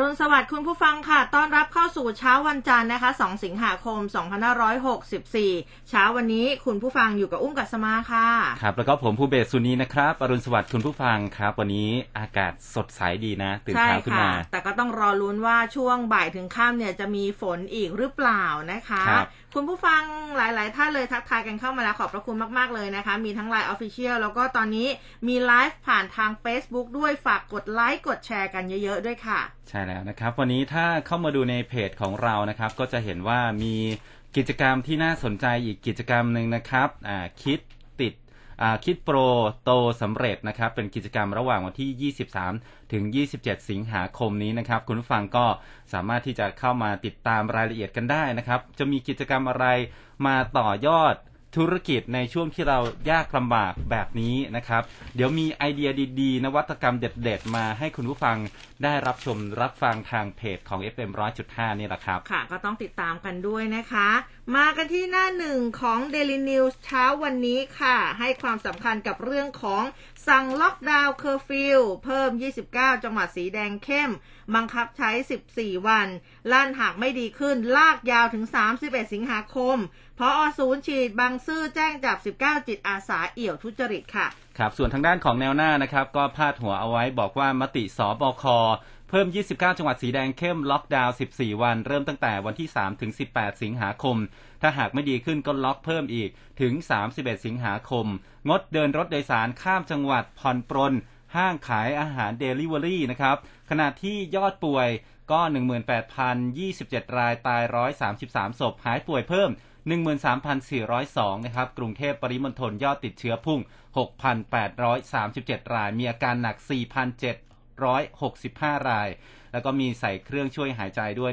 รุณสวัสดิ์คุณผู้ฟังค่ะ ต้อนรับเข้าสู่เช้าวันจันทร์นะคะ 2 สิงหาคม 2564 เช้าวันนี้คุณผู้ฟังอยู่กับอุ้มกัสมาค่ะ ครับ แล้วก็ผมภูเบศสุนีนะครับ อรุณสวัสดิ์คุณผู้ฟังครับ วันนี้อากาศสดใสดีนะ ตื่นใช่เช้าขึ้นค่ะมา แต่ก็ต้องรอลุ้นว่าช่วงบ่ายถึงค่ำเนี่ยจะมีฝนอีกหรือเปล่านะคะ คุณผู้ฟังหลาย ๆ ท่านเลยทักทายกันเข้ามาแล้วขอบพระคุณมาก ๆ เลยนะคะ มีทั้งไลน์ Official แล้วก็ตอนนี้มีไลฟ์ผ่านทาง Facebook ด้วยฝากกดไลค์กดแชร์กันเยอะ ๆ ด้วยค่ะ ใช่แล้วนะครับ วันนี้ถ้าเข้ามาดูในเพจของเรานะครับ ก็จะเห็นว่ามีกิจกรรมที่น่าสนใจอีกกิจกรรมหนึ่งนะครับคิด คิดโปรโตสำเร็จนะครับ เป็นกิจกรรมระหว่างวันที่ 23 ถึง 27 สิงหาคมนี้นะครับ คุณผู้ฟังก็สามารถที่จะเข้ามาติดตามรายละเอียดกันได้นะครับ จะมีกิจกรรมอะไรมาต่อยอดธุรกิจในช่วงที่เรายากลำบากแบบนี้นะครับ เดี๋ยวมีไอเดียดีๆ นวัตกรรมเด็ด ๆ มาให้คุณผู้ฟัง ได้รับชมรับฟังทางเพจของ FM 100.5 นี่แหละครับ ค่ะ ก็ต้องติดตามกันด้วยนะคะ มากันที่หน้าหนึ่งของ Daily News เช้าวันนี้ค่ะ ให้ความสำคัญกับเรื่องของสั่งล็อกดาวน์เคอร์ฟิวเพิ่ม 29 จังหวัดสีแดงเข้ม บังคับใช้ 14 วันลั่นหากไม่ดีขึ้นลากยาวถึง 31 สิงหาคมผอศูนย์ฉีดบางซื่อแจ้งจับ 19 จิตอาสาเอี่ยวทุจริตค่ะครับส่วนทางด้านของแนวหน้านะครับ ก็พาดหัวเอาไว้บอกว่ามติศบคเพิ่ม 29 จังหวัดสีแดงเข้มล็อกดาวน์ 14 วัน เริ่มตั้งแต่วันที่ 3 ถึง 18 สิงหาคม ถ้าหากไม่ดีขึ้นก็ล็อกเพิ่มอีกถึง 31 สิงหาคม งดเดินรถโดยสารข้ามจังหวัดผ่อนปรน ห้างขายอาหารเดลิเวอรี่นะครับ ขณะที่ยอดป่วยก็ 18,027 รายตาย 133 ศพ หายป่วยเพิ่ม 13,402 นะครับ กรุงเทพปริมณฑลยอดติดเชื้อพุ่ง 6,837 ราย มีอาการหนัก 4,765 ราย แล้วก็มีใส่เครื่องช่วยหายใจด้วย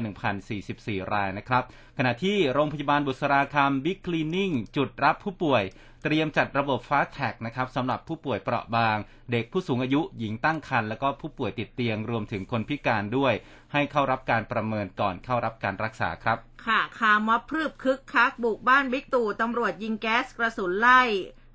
1,044 รายนะครับ ขณะที่โรงพยาบาลบุษราคำ big cleaning จุดรับผู้ป่วยเตรียมจัดระบบ fast track นะครับสำหรับผู้ป่วยเปราะบาง เด็กผู้สูงอายุหญิงตั้งครรภ์แล้วก็ผู้ป่วยติดเตียงรวมถึงคนพิการด้วย ให้เข้ารับการประเมินก่อนเข้ารับการรักษาครับ ค่ะคาร์ม็อบพรึบคึกคัก บุกบ้านบิ๊กตู่ตำรวจยิงแก๊สกระสุนไล่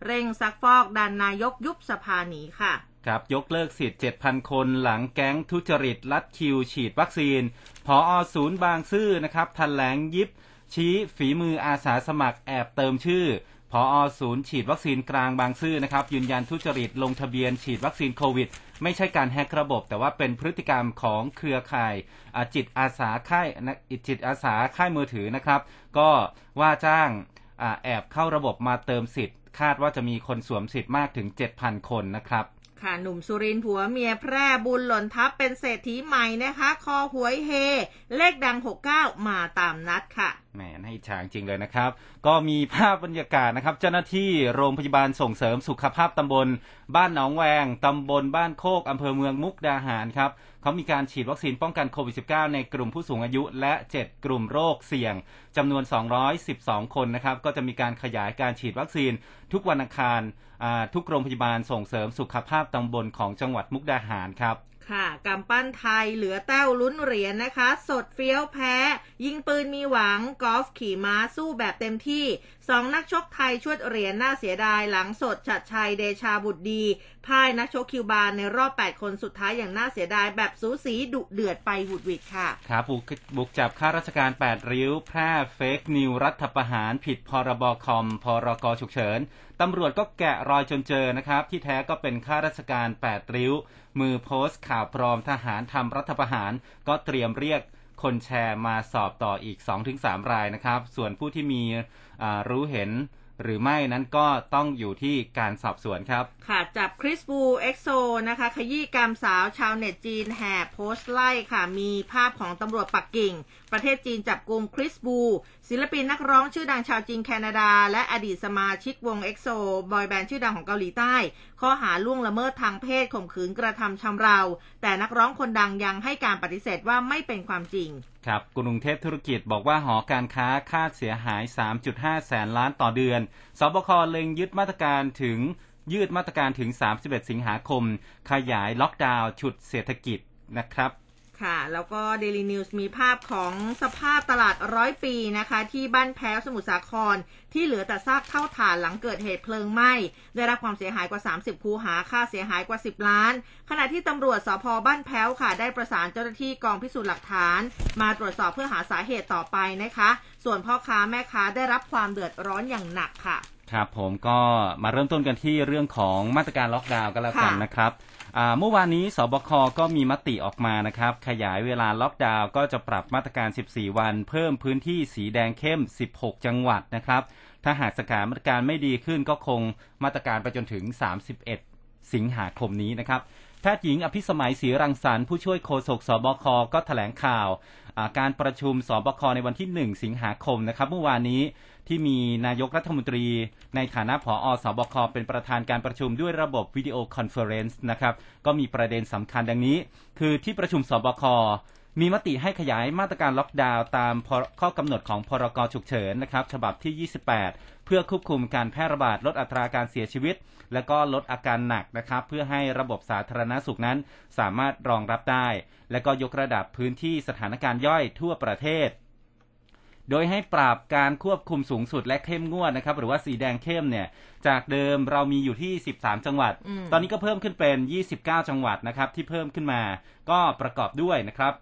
เร่งซักฟอกดันนายกยุบสภาหนีค่ะ ครับยกเลิกสิทธิ์ 7,000 คนหลังแก๊งทุจริตลัดคิว ฉีดวัคซีน พออศูนย์บางซื่อนะครับทันแหลงยิบ ชี้ฝีมืออาสาสมัครแอบเติมชื่อ พออศูนย์ฉีดวัคซีนกลางบางซื่อนะครับ ยืนยันทุจริตลงทะเบียนฉีดวัคซีนโควิด ไม่ใช่การแฮกระบบ แต่ว่าเป็นพฤติกรรมของเครือข่ายจิตอาสาค่ายจิตอาสาค่ายมือถือนะครับ ก็ว่าจ้างอแอบเข้าระบบมาเติมสิทธิ์ คาดว่าจะมีคนสวมสิทธิ์มากถึง 7,000 คนนะครับ ค่ะ หนุ่มสุรินผัวเมียแพร่บุญหล่นทับเป็นเศรษฐีใหม่นะคะ คอหวยเฮ เลขดัง 69 มาตามนัดค่ะแหมให้ฉางจริงเลยนะครับ ก็มีภาพบรรยากาศนะครับ เจ้าหน้าที่โรงพยาบาลส่งเสริมสุขภาพตำบลบ้านหนองแวงตำบลบ้านโคกอำเภอเมืองมุกดาหารครับเขามีการฉีดวัคซีนป้องกันโควิด -19 ในกลุ่มผู้สูงอายุ และ 7 กลุ่มโรคเสี่ยงจำนวน 212 คนนะครับ ก็จะมีการขยายการฉีดวัคซีนทุกวันอังคารทุกโรงพยาบาลส่งเสริมสุขภาพตำบลของจังหวัดมุกดาหารครับ ค่ะกำปั้นไทยเหลือแต้วลุ้นเหรียญนะคะ สดเฟี้ยวแพ้ ยิงปืนมีหวัง กอล์ฟขี่ม้าสู้แบบเต็มที่สองนักชกไทยชวดเหรียญน่าเสียดายหลังสดชัดชัยเดชาบุตรดีพ่ายนักชกคิวบาในรอบ 8 คนสุดท้ายอย่างน่าเสียดายแบบสูสีดุเดือดไปหวุดหวิดค่ะ ครับบุกบุกจับข้าราชการ 8 ริ้ว แพร่fake news รัฐประหารผิดพรบคอมพรกฉุกเฉินตำรวจก็แกะรอยจนเจอนะครับ ที่แท้ก็เป็นข้าราชการ8ริ้ว มือโพสต์ข่าวปลอมทหารทำรัฐประหาร ก็เตรียมเรียกคนแชร์มาสอบต่ออีก 2-3 รายนะครับ ส่วนผู้ที่มีรู้เห็นหรือไม่นั้นก็ต้องอยู่ที่การสอบสวนครับ ค่ะ จับคริส วู EXO นะคะ ขยี้กามสาวชาวเน็ตจีนแห่โพสต์ไล่ค่ะ มีภาพของตำรวจปักกิ่งประเทศจีนจับกลุ่มคริสบู ศิลปินนักร้องชื่อดังชาวจีนแคนาดา และอดีตสมาชิกวง EXO บอยแบนด์ชื่อดังของเกาหลีใต้ ข้อหาล่วงละเมิดทางเพศข่มขืนกระทำชำเราแต่นักร้องคนดังยังให้การปฏิเสธว่าไม่เป็นความจริง ครับกรุงเทพธุรกิจบอกว่าหอการค้าคาดเสียหาย 3.5 แสนล้านต่อเดือน สบคเล็งยึดมาตรการถึงยืดมาตรการถึง 31 สิงหาคม ขยายล็อกดาวน์ฉุดเศรษฐกิจนะครับ ค่ะ แล้วก็ Daily News มีภาพของสภาพตลาดร้อยปีนะคะ ที่บ้านแพ้วสมุทรสาคร ที่เหลือแต่ซากเท่าฐานหลังเกิดเหตุเพลิงไหม้ ได้รับความเสียหายกว่า 30 คูหาค่าเสียหายกว่า 10 ล้าน ขณะที่ตำรวจสพบ้านแพ้วค่ะ ได้ประสานเจ้าหน้าที่กองพิสูจน์หลักฐาน มาตรวจสอบเพื่อหาสาเหตุต่อไปนะคะ ส่วนพ่อค้าแม่ค้าได้รับความเดือดร้อนอย่างหนักค่ะ ครับผมก็มาเริ่มต้นกันที่เรื่องของมาตรการล็อกดาวน์ก็แล้วกันนะครับ เมื่อวานนี้สบคก็มีมติออกมานะครับ ขยายเวลาล็อกดาวน์ก็จะปรับมาตรการ 14 วัน เพิ่มพื้นที่สีแดงเข้ม 16 จังหวัดนะครับ ถ้าหากสถานมาตรการไม่ดีขึ้นก็คงมาตรการไปจนถึง 31 สิงหาคมนี้นะครับแพทย์หญิงอภิสมัยศรีรังสรรค์ผู้ช่วยโฆษกสบคก็แถลงข่าว การประชุมสบคในวันที่ 1 สิงหาคมนะครับ เมื่อวานนี้ ที่มีนายกรัฐมนตรี ในฐานะผอสบคเป็นประธานการประชุมด้วยระบบ video conference นะครับก็มีประเด็นสำคัญดังนี้ คือที่ประชุมสบคมีมติให้ขยายมาตรการล็อกดาวน์ตามข้อกำหนดของพรกฉุกเฉินนะครับฉบับที่ 28 เพื่อควบคุมการแพร่ระบาดลดอัตราการเสียชีวิต และก็ลดอาการหนักนะครับ เพื่อให้ระบบสาธารณสุขนั้นสามารถรองรับได้ และก็ยกระดับพื้นที่สถานการณ์ย่อยทั่วประเทศ โดยให้ปราบการควบคุมสูงสุดและเข้มงวดนะครับ หรือว่าสีแดงเข้มเนี่ย จากเดิมเรามีอยู่ที่ 13 จังหวัดอืมตอนนี้ก็เพิ่มขึ้นเป็น 29 จังหวัดนะครับ ที่เพิ่มขึ้นมา ก็ประกอบด้วยนะครับ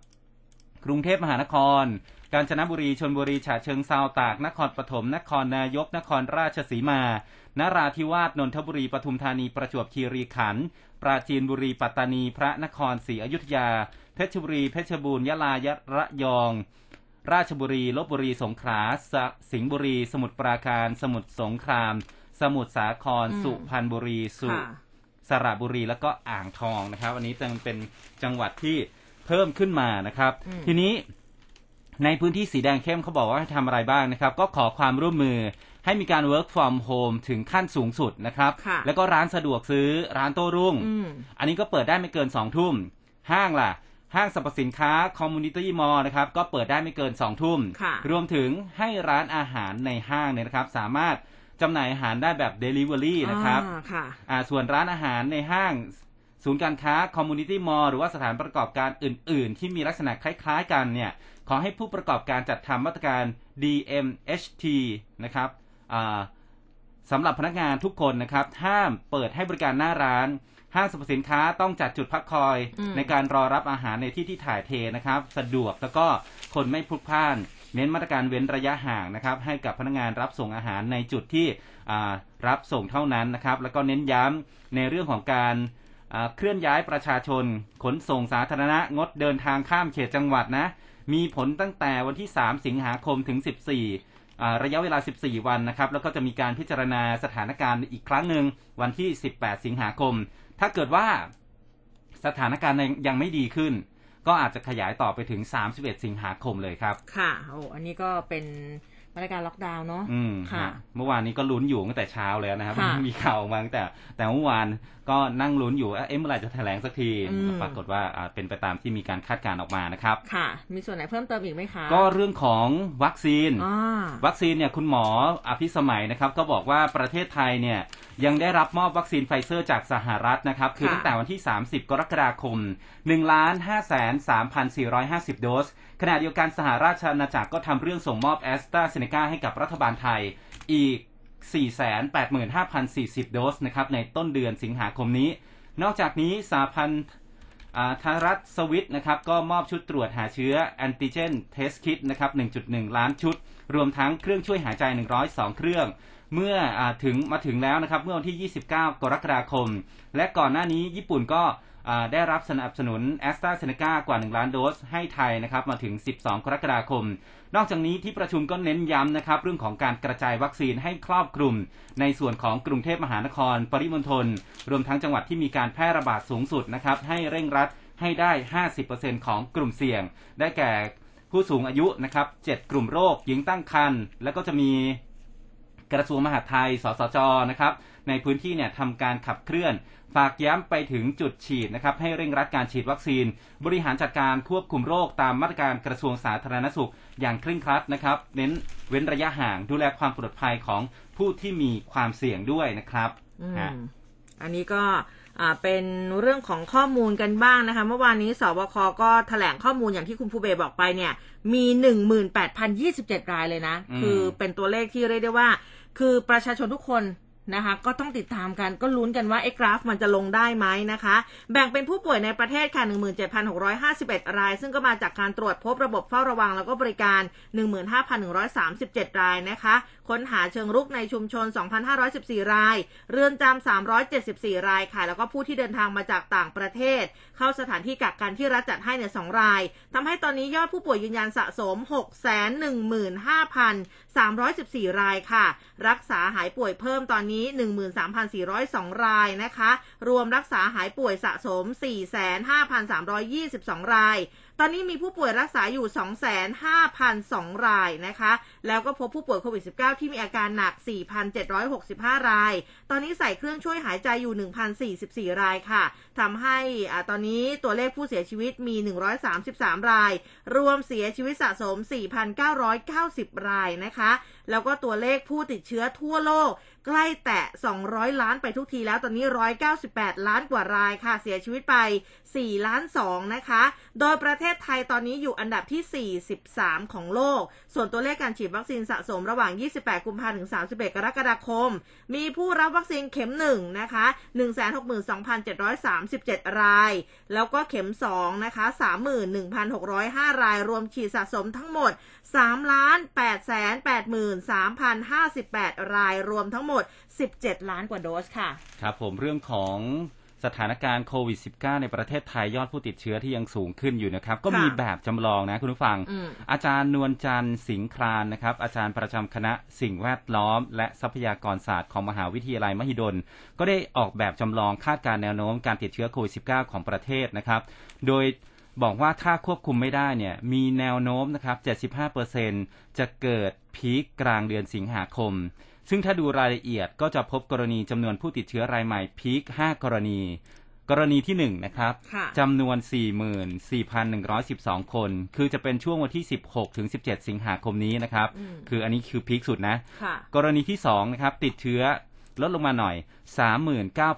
กรุงเทพมหานคร กาญจนบุรีชนบุรีฉะเชิงเซาตาก นครปฐมนครนายก นครราชสีมา นราธิวาสนนทบุรีปทุมธานีประจวบคีรีขันธ์ปราจีนบุรีปัตตานี พระนครศรีอยุธยาเพชรบุรีเพชรบูรณ์ยะลายะระยอง ราชบุรีลบบุรีสงขลาสะสิงห์บุรี สมุทรปราการ สมุทรสงคราม สมุทรสาครอืมสุพรรณบุรี สุค่ะสระบุรีแล้วก็อ่างทองนะครับ อันนี้จึงเป็นจังหวัดที่เพิ่มขึ้นมานะครับอืมทีนี้ในพื้นที่สีแดงเข้มเขาบอกว่าให้ทำอะไรบ้างนะครับ ก็ขอความร่วมมือให้มีการ work from home ถึงขั้นสูงสุดนะครับค่ะแล้วก็ร้านสะดวกซื้อร้านโต้รุ่งอืมอันนี้ก็เปิดได้ไม่เกินสองทุ่ม ห้างล่ะ ห้างสรรพสินค้า community mall นะครับก็เปิดได้ไม่เกินสองทุ่มค่ะรวมถึงให้ร้านอาหารในห้างเนี่ยนะครับ สามารถจำหน่ายอาหารได้แบบ Delivery นะครับอ่าค่ะอ่าส่วนร้านอาหารในห้าง ศูนย์การค้า community mall หรือว่าสถานประกอบการอื่น ๆ ที่มีลักษณะคล้าย ๆ กันเนี่ยขอให้ผู้ประกอบการจัดทำมาตรการ DMHT นะครับอ่าสำหรับพนักงานทุกคนนะครับ ห้ามเปิดให้บริการหน้าร้าน ห้างสรรพสินค้าต้องจัดจุดพักคอยอืมในการรอรับอาหารในที่ที่ถ่ายเทนะครับ สะดวกแล้วก็คนไม่พลุกพล่าน เน้นมาตรการเว้นระยะห่างนะครับ ให้กับพนักงานรับส่งอาหารในจุดที่อ่ารับส่งเท่านั้นนะครับ แล้วก็เน้นย้ำในเรื่องของการอ่าเคลื่อนย้ายประชาชน ขนส่งสาธารณะงดเดินทางข้ามเขตจังหวัดนะ มีผลตั้งแต่วันที่ 3 สิงหาคมถึง 14อ่าระยะเวลา 14 วันนะครับ แล้วก็จะมีการพิจารณาสถานการณ์อีกครั้งหนึ่งวันที่ 18 สิงหาคม ถ้าเกิดว่าสถานการณ์ยังไม่ดีขึ้น ก็อาจจะขยายต่อไปถึง 31 สิงหาคมเลยครับ ค่ะโอ้อันนี้ก็เป็น มาตรการล็อกดาวน์เนาะอืมค่ะฮะเมื่อวานนี้ก็ลุ้นอยู่ตั้งแต่เช้าแล้วนะครับค่ะมีข่าวออกมาตั้งแต่ แต่เมื่อวานก็นั่งลุ้นอยู่ว่าเอ๊ะเมื่อไหร่จะแถลงสักทีอืมปรากฏว่าอ่าเป็นไปตามที่มีการคาดการณ์ออกมานะครับ ค่ะ มีส่วนไหนเพิ่มเติมอีกไหมคะ ก็เรื่องของวัคซีนอ่าวัคซีนเนี่ยคุณหมออภิสมัยนะครับ ก็บอกว่าประเทศไทยเนี่ยยังได้รับมอบวัคซีนไฟเซอร์จากสหรัฐนะครับ คือค่ะตั้งแต่วันที่ 30 กรกฎาคม1ล้าน5แสน3,450 โดส ขณะเดียวกันสหราชอาณาจักรก็ทำเรื่องส่งมอบแอสตราเซเนกาให้กับรัฐบาลไทยอีก 485,040 โดสนะครับในต้นเดือนสิงหาคมนี้ นอกจากนี้สหพันธ์ทารัฐสวิตนะครับก็มอบชุดตรวจหาเชื้อแอนติเจนเทสคิ t นะครับ 1.1 ล้านชุด รวมทั้งเครื่องช่วยหายใจ 102 เครื่อง เมื่ออถึงมาถึงแล้วนะครับ เมื่อวันที่ 29 กรกฎาคม และก่อนหน้านี้ญี่ปุ่นก็ ได้รับสนับสนุนแอสตราเซเนกากว่า 1 ล้านโดสให้ไทยนะครับมาถึง 12 กรกฎาคม นอกจากนี้ที่ประชุมก็เน้นย้ำนะครับเรื่องของการกระจายวัคซีนให้ครอบคลุม ในส่วนของกรุงเทพมหานคร ปริมณฑลรวมทั้งจังหวัดที่มีการแพร่ระบาดสูงสุดนะครับให้เร่งรัดให้ได้ 50%ของกลุ่มเสี่ยง ได้แก่ผู้สูงอายุนะครับ 7 กลุ่มโรค หญิงตั้งครรภ์แล้วก็จะมีกระทรวงมหาดไทย สสจ นะครับ ในพื้นที่เนี่ยทำการขับเคลื่อน ฝากย้ำไปถึงจุดฉีดนะครับให้เร่งรัดการฉีดวัคซีน บริหารจัดการควบคุมโรคตามมาตรการกระทรวงสาธารณสุข อย่างเคร่งครัดนะครับ เน้นเว้นระยะห่างดูแลความปลอดภัยของผู้ที่มีความเสี่ยงด้วยนะครับอืมฮะอันนี้ก็อ่าเป็นเรื่องของข้อมูลกันบ้างนะคะ เมื่อวานนี้สบคก็แถลงข้อมูลอย่างที่คุณภูเบศบอกไปเนี่ย มี 18,027 รายเลยนะอืมคือเป็นตัวเลขที่เรียกได้ว่า คือประชาชนทุกคน นะคะ ก็ต้องติดตามกันก็ลุ้นกันว่าไอ้กราฟมันจะลงได้ไหมนะคะ แบ่งเป็นผู้ป่วยในประเทศค่ะ17,651 ราย ซึ่งก็มาจากการตรวจพบระบบเฝ้าระวังแล้วก็บริการ 15,137 รายนะคะ ค้นหาเชิงรุกในชุมชน 2,514 ราย เรือนจำ374 รายค่ะ แล้วก็ผู้ที่เดินทางมาจากต่างประเทศเข้าสถานที่กักกันที่รัฐจัดให้เนี่ย2รายทำให้ตอนนี้ยอดผู้ป่วยยืนยันสะสม 615,314 รายค่ะ รักษาหายป่วยเพิ่มตอนนี้ 13,402 รายนะคะ รวมรักษาหายป่วยสะสม 45,322 ราย ตอนนี้มีผู้ป่วยรักษาอยู่ 25,002 รายนะคะ แล้วก็พบผู้ป่วยโควิด -19 ที่มีอาการหนัก 4,765 ราย ตอนนี้ใส่เครื่องช่วยหายใจอยู่ 1,044 รายค่ะ ทำให้อตอนนี้ตัวเลขผู้เสียชีวิตมี 133 ราย รวมเสียชีวิตสะสม 4,990 รายนะคะแล้วก็ตัวเลขผู้ติดเชื้อทั่วโลก ใกล้แตะ 200 ล้านไปทุกทีแล้วตอนนี้ 198 ล้านกว่ารายค่ะ เสียชีวิตไป 4 ล้าน 2 นะคะ โดยประเทศไทยตอนนี้อยู่อันดับที่ 43 ของโลก ส่วนตัวเลขการฉีดวัคซีนสะสมระหว่าง 28 กุมภาพันธ์ถึง 31 กรกฎาคม มีผู้รับวัคซีนเข็ม 1 นะคะ 162,737 ราย แล้วก็เข็ม 2 นะคะ 31,605 ราย รวมฉีดสะสมทั้งหมด3ล้าน8แสน83,058 รายรวมทั้งหมด 17 ล้านกว่าโดสค่ะ ครับผมเรื่องของสถานการณ์โควิด -19 ในประเทศไทยยอดผู้ติดเชื้อที่ยังสูงขึ้นอยู่นะครับ ก็มีค่ะแบบจำลองนะคุณผู้ฟังอืมอาจารย์นวลจันทร์สิงครานนะครับ อาจารย์ประจำคณะสิ่งแวดล้อม และทรัพยากรศาสตร์ของมหาวิทยาลัยมหิดล ก็ได้ออกแบบจำลองคาดการณ์แนวโน้มการติดเชื้อโควิด -19 ของประเทศนะครับ โดย บอกว่าถ้าควบคุมไม่ได้เนี่ยมีแนวโน้มนะครับ 75%จะเกิดพีคกลางเดือนสิงหาคม ซึ่งถ้าดูรายละเอียดก็จะพบกรณีจำนวนผู้ติดเชื้อรายใหม่พีค 5 กรณี กรณีที่ 1 นะครับค่ะจำนวน 44,112 คน คือจะเป็นช่วงวันที่ 16 ถึง 17 สิงหาคมนี้นะครับอืมคืออันนี้คือพีคสุดนะค่ะกรณีที่2นะครับติดเชื้อลดลงมาหน่อย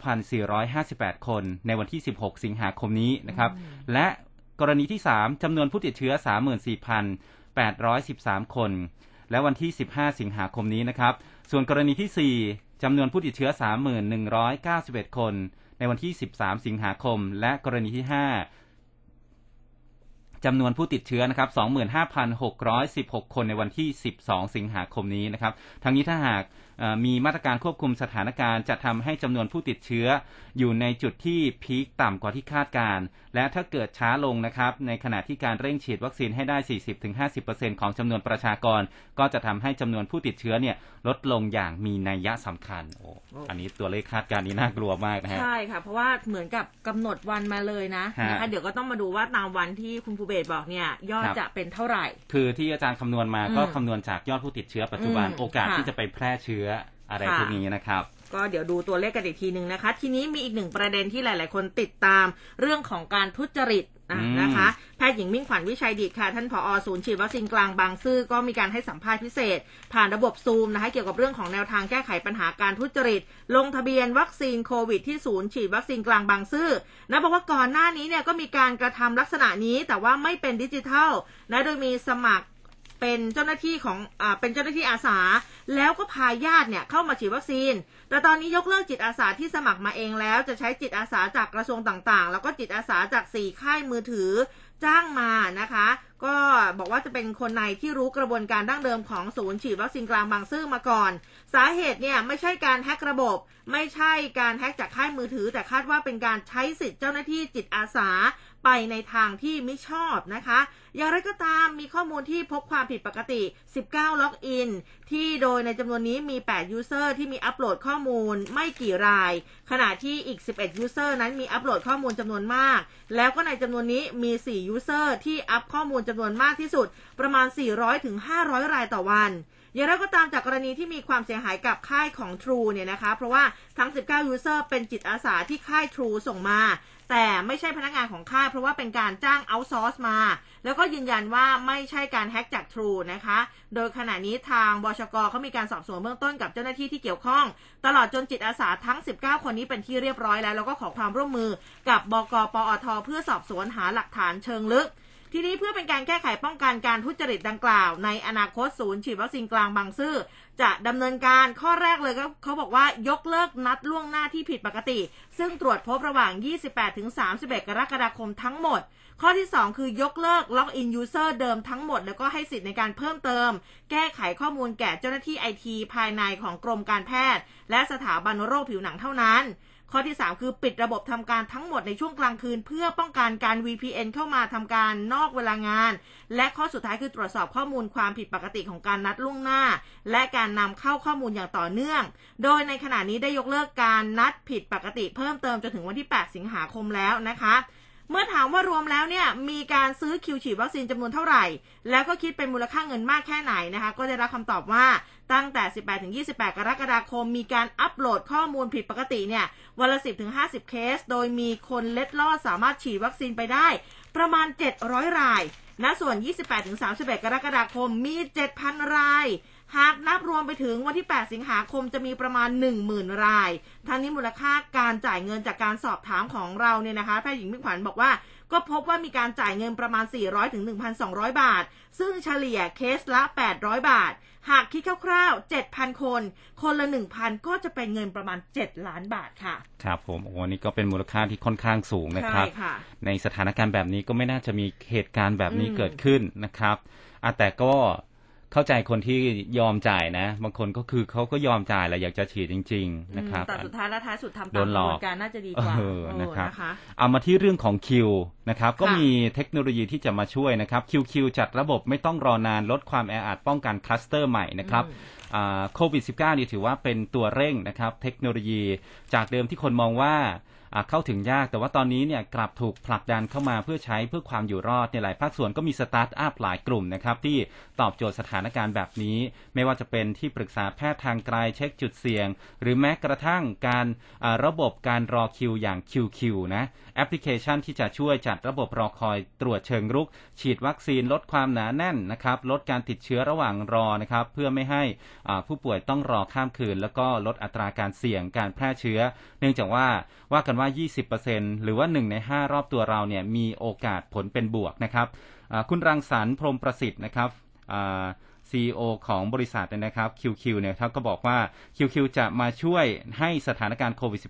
39,458 คนในวันที่ 16 สิงหาคมนี้นะครับ และ กรณีที่ 3จำนวนผู้ติดเชื้อ 34,813 คน และวันที่ 15 สิงหาคมนี้นะครับ ส่วนกรณีที่ 4จำนวนผู้ติดเชื้อ 3,191 คน ในวันที่ 13 สิงหาคม และกรณีที่ 5จำนวนผู้ติดเชื้อนะครับ 25,616 คนในวันที่ 12 สิงหาคมนี้นะครับ ทั้งนี้ถ้าหากมีมาตรการควบคุมสถานการณ์จะทำให้จำนวนผู้ติดเชื้อ อยู่ในจุดที่พีคต่ำกว่าที่คาดการณ์และถ้าเกิดช้าลงนะครับ ในขณะที่การเร่งฉีดวัคซีนให้ได้ 40-50%ของจำนวนประชากร ก็จะทำให้จำนวนผู้ติดเชื้อเนี่ยลดลงอย่างมีนัยยะสำคัญโอ้อันนี้ตัวเลขคาดการณ์นี้น่ากลัวมากนะฮะใช่ค่ะ เพราะว่าเหมือนกับกำหนดวันมาเลยนะฮะนะคะเดี๋ยวก็ต้องมาดูว่าตามวันที่คุณภูเบศบอกเนี่ยยอดครับจะเป็นเท่าไหร่ คือที่อาจารย์คำนวณมาอืมก็คำนวณจากยอดผู้ติดเชื้อปัจจุบันอืมโอกาสค่ะที่จะไปแพร่เชื้อ อะไรค่ะพวกนี้นะครับก็เดี๋ยวดูตัวเลขกันอีกทีหนึ่งนะคะ ทีนี้มีอีกหนึ่งประเด็นที่หลาย ๆ คนติดตามเรื่องของการทุจริตอะอืมนะคะแพทย์หญิงมิ่งขวัญวิชัยดิตค่ะ ท่านผอศูนย์ฉีดวัคซีนกลางบางซื่อก็มีการให้สัมภาษณ์พิเศษ ผ่านระบบซูมนะคะเกี่ยวกับเรื่องของแนวทางแก้ไขปัญหาการทุจริต ลงทะเบียนวัคซีนโควิดที่ศูนย์ฉีดวัคซีนกลางบางซื่อนะบอกว่าก่อนหน้านี้เนี่ยก็มีการกระทำลักษณะนี้แต่ว่าไม่เป็นดิจิทัลนะโดยมีสมัคร เป็นเจ้าหน้าที่ของอ่าเป็นเจ้าหน้าที่อาสา แล้วก็พาญาติเนี่ยเข้ามาฉีดวัคซีน แต่ตอนนี้ยกเลิกจิตอาสาที่สมัครมาเองแล้ว จะใช้จิตอาสาจากกระทรวงต่างๆ แล้วก็จิตอาสาจากสี่ค่ายมือถือจ้างมานะคะ ก็บอกว่าจะเป็นคนในที่รู้กระบวนการดั้งเดิมของศูนย์ฉีดวัคซีนกลางบางซื่อมาก่อน สาเหตุเนี่ยไม่ใช่การแฮกระบบ ไม่ใช่การแฮกจากค่ายมือถือ แต่คาดว่าเป็นการใช้สิทธิ์เจ้าหน้าที่จิตอาสาไปในทางที่ไม่ชอบนะคะ อย่างไรก็ตามมีข้อมูลที่พบความผิดปกติ 19 login ที่โดยในจำนวนนี้มี 8 user ที่มีอัปโหลดข้อมูลไม่กี่ราย ขณะที่อีก 11 user นั้นมีอัปโหลดข้อมูลจำนวนมาก แล้วก็ในจำนวนนี้มี 4 user ที่อัปข้อมูลจำนวนมากที่สุด ประมาณ 400ถึง500 รายต่อวันอย่างไรก็ตามจากกรณีที่มีความเสียหายกับค่ายของ True เนี่ยนะคะ เพราะว่าทั้ง 19 user เป็นจิตอาสาที่ค่าย True ส่งมา แต่ไม่ใช่พนักงานของค่ายเพราะว่าเป็นการจ้าง outsource มา แล้วก็ยืนยันว่าไม่ใช่การแฮ็กจาก True นะคะ โดยขณะนี้ทางบชกเขามีการสอบสวนเบื้องต้นกับเจ้าหน้าที่ที่เกี่ยวข้อง ตลอดจนจิตอาสาทั้ง 19 คนนี้เป็นที่เรียบร้อยแล้ว แล้วก็ขอความร่วมมือกับบกปอทเพื่อสอบสวนหาหลักฐานเชิงลึกทีนี้เพื่อเป็นการแก้ไขป้องกันการทุจริตดังกล่าว ในอนาคตศูนย์ฉีดวัคซีนกลางบางซื่อจะดำเนินการข้อแรกเลยก็เขาบอกว่ายกเลิกนัดล่วงหน้าที่ผิดปกติ ซึ่งตรวจพบระหว่าง 28-31 กรกฎาคมทั้งหมด ข้อที่ 2 คือยกเลิกล็อกอินยูเซอร์เดิมทั้งหมด แล้วก็ให้สิทธิ์ในการเพิ่มเติม แก้ไขข้อมูลแก่เจ้าหน้าที่ไอทีภายในของกรมการแพทย์ และสถาบันโรคผิวหนังเท่านั้นข้อที่ 3 คือปิดระบบทำการทั้งหมดในช่วงกลางคืน เพื่อป้องกันการ VPN เข้ามาทำการนอกเวลางาน และข้อสุดท้ายคือตรวจสอบข้อมูลความผิดปกติของการนัดล่วงหน้า และการนำเข้าข้อมูลอย่างต่อเนื่อง โดยในขณะนี้ได้ยกเลิกการนัดผิดปกติเพิ่มเติมจนถึงวันที่ 8 สิงหาคมแล้วนะคะ เมื่อถามว่ารวมแล้วเนี่ยมีการซื้อคิวฉีดวัคซีนจำนวนเท่าไหร่ แล้วก็คิดเป็นมูลค่าเงินมากแค่ไหนนะคะ ก็ได้รับคำตอบว่าตั้งแต่ 18ถึง28 กรกฎาคม มีการอัปโหลดข้อมูลผิดปกติเนี่ยวันละ 10ถึง50 เคส โดยมีคนเล็ดลอดสามารถฉีดวัคซีนไปได้ ประมาณ 700 รายณส่วน 28ถึง31 กรกฎาคมมี 7,000 ราย หากนับรวมไปถึงวันที่ 8 สิงหาคมจะมีประมาณ 10,000 ราย ทั้งนี้มูลค่าการจ่ายเงินจากการสอบถามของเราเนี่ยนะคะแพทย์หญิงมิ่งขวัญบอกว่าก็พบว่ามีการจ่ายเงินประมาณ 400ถึง1,200 บาท ซึ่งเฉลี่ยเคสละ 800 บาท หากคิดคร่าวๆ 7,000 คน คนละ 1,000 ก็จะเป็นเงินประมาณ 7 ล้านบาทค่ะ ครับผมโอ้โหนี่ก็เป็นมูลค่าที่ค่อนข้างสูงนะครับใช่ค่ะในสถานการณ์แบบนี้ก็ไม่น่าจะมีเหตุการณ์แบบนี้อืมเกิดขึ้นนะครับอะแต่ก็ เข้าใจคนที่ยอมจ่ายนะ บางคนก็คือเขาก็ยอมจ่ายแหละอยากจะฉีดจริง ๆ นะครับแต่สุดท้ายและท้ายสุดทำโดตามนกหลระอกบวนการน่าจะดีกว่าเออเออนะครับนะคะเอามาที่เรื่องของคิวนะครับ ก็ค่ะมีเทคโนโลยีที่จะมาช่วยนะครับ QQ จัดระบบไม่ต้องรอนานลดความแออัดป้องกันคลัสเตอร์ใหม่นะครับอ่าโควิด -19 นี่ถือว่าเป็นตัวเร่งนะครับ เทคโนโลยีจากเดิมที่คนมองว่าอ่า เข้าถึงยาก แต่ว่าตอนนี้เนี่ยกลับถูกผลักดันเข้ามาเพื่อใช้เพื่อความอยู่รอดในหลายภาคส่วนก็มีสตาร์ทอัพหลายกลุ่มนะครับที่ตอบโจทย์สถานการณ์แบบนี้ ไม่ว่าจะเป็นที่ปรึกษาแพทย์ทางไกลเช็คจุดเสี่ยง หรือแม้กระทั่งการระบบการรอคิวอย่าง QueQ นะแอปพลิเคชันที่จะช่วยจัดระบบรอคอยตรวจเชิงรุก ฉีดวัคซีนลดความหนาแน่นนะครับลดการติดเชื้อระหว่างรอนะครับเพื่อไม่ให้ผู้ป่วยต้องรอข้ามคืน แล้วก็ลดอัตราการเสี่ยงการแพร่เชื้อ เนื่องจากว่าว่ากันว่า20%หรือว่า 1 ใน 5 รอบตัวเราเนี่ยมีโอกาสผลเป็นบวกนะครับคุณรังสรรค์พรมประสิทธิ์นะครับอ่า CEO ของบริษัทนะครับ QQ เนี่ยครับก็บอกว่า QQ จะมาช่วยให้สถานการณ์โควิด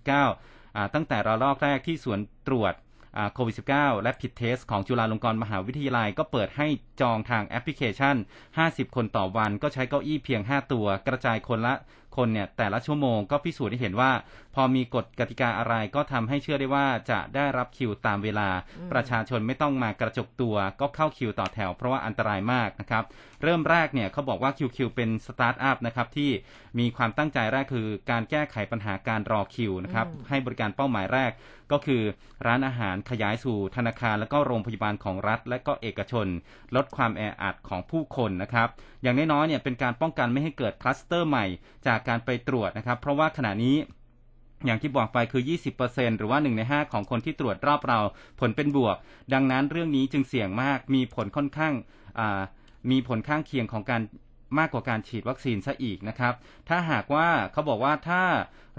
-19 ตั้งแต่ระลอกแรกที่สวนตรวจโควิด -19 rapid test ของจุฬาลงกรณ์มหาวิทยาลัย ก็เปิดให้จองทางแอปพลิเคชัน 50 คนต่อวัน ก็ใช้เก้าอี้เพียง 5 ตัว กระจายคนละ คนเนี่ยแต่ละชั่วโมงก็พิสูจน์ให้เห็นว่า พอมีกฎกติกาอะไรก็ทำให้เชื่อได้ว่าจะได้รับคิวตามเวลา ประชาชนไม่ต้องมากระจุกตัวก็เข้าคิวต่อแถว เพราะว่าอันตรายมากนะครับ เริ่มแรกเนี่ยเขาบอกว่า QueQ เป็นสตาร์ทอัพนะครับที่มีความตั้งใจแรกคือการแก้ไขปัญหาการรอคิวนะครับอืมให้บริการเป้าหมายแรกก็คือร้านอาหารขยายสู่ธนาคารและก็โรงพยาบาลของรัฐ และก็เอกชน ลดความแออัดของผู้คนนะครับ อย่างน้อยๆเนี่ยเป็นการป้องกันไม่ให้เกิดคลัสเตอร์ใหม่จากการไปตรวจนะครับ เพราะว่าขณะนี้อย่างที่บอกไปคือ 20%หรือว่า 1 ใน 5 ของคนที่ตรวจรอบเราผลเป็นบวก ดังนั้นเรื่องนี้จึงเสี่ยงมาก มีผลค่อนข้างมีผลข้างเคียงของการมากกว่าการฉีดวัคซีนซะอีกนะครับ ถ้าหากว่าเขาบอกว่าถ้า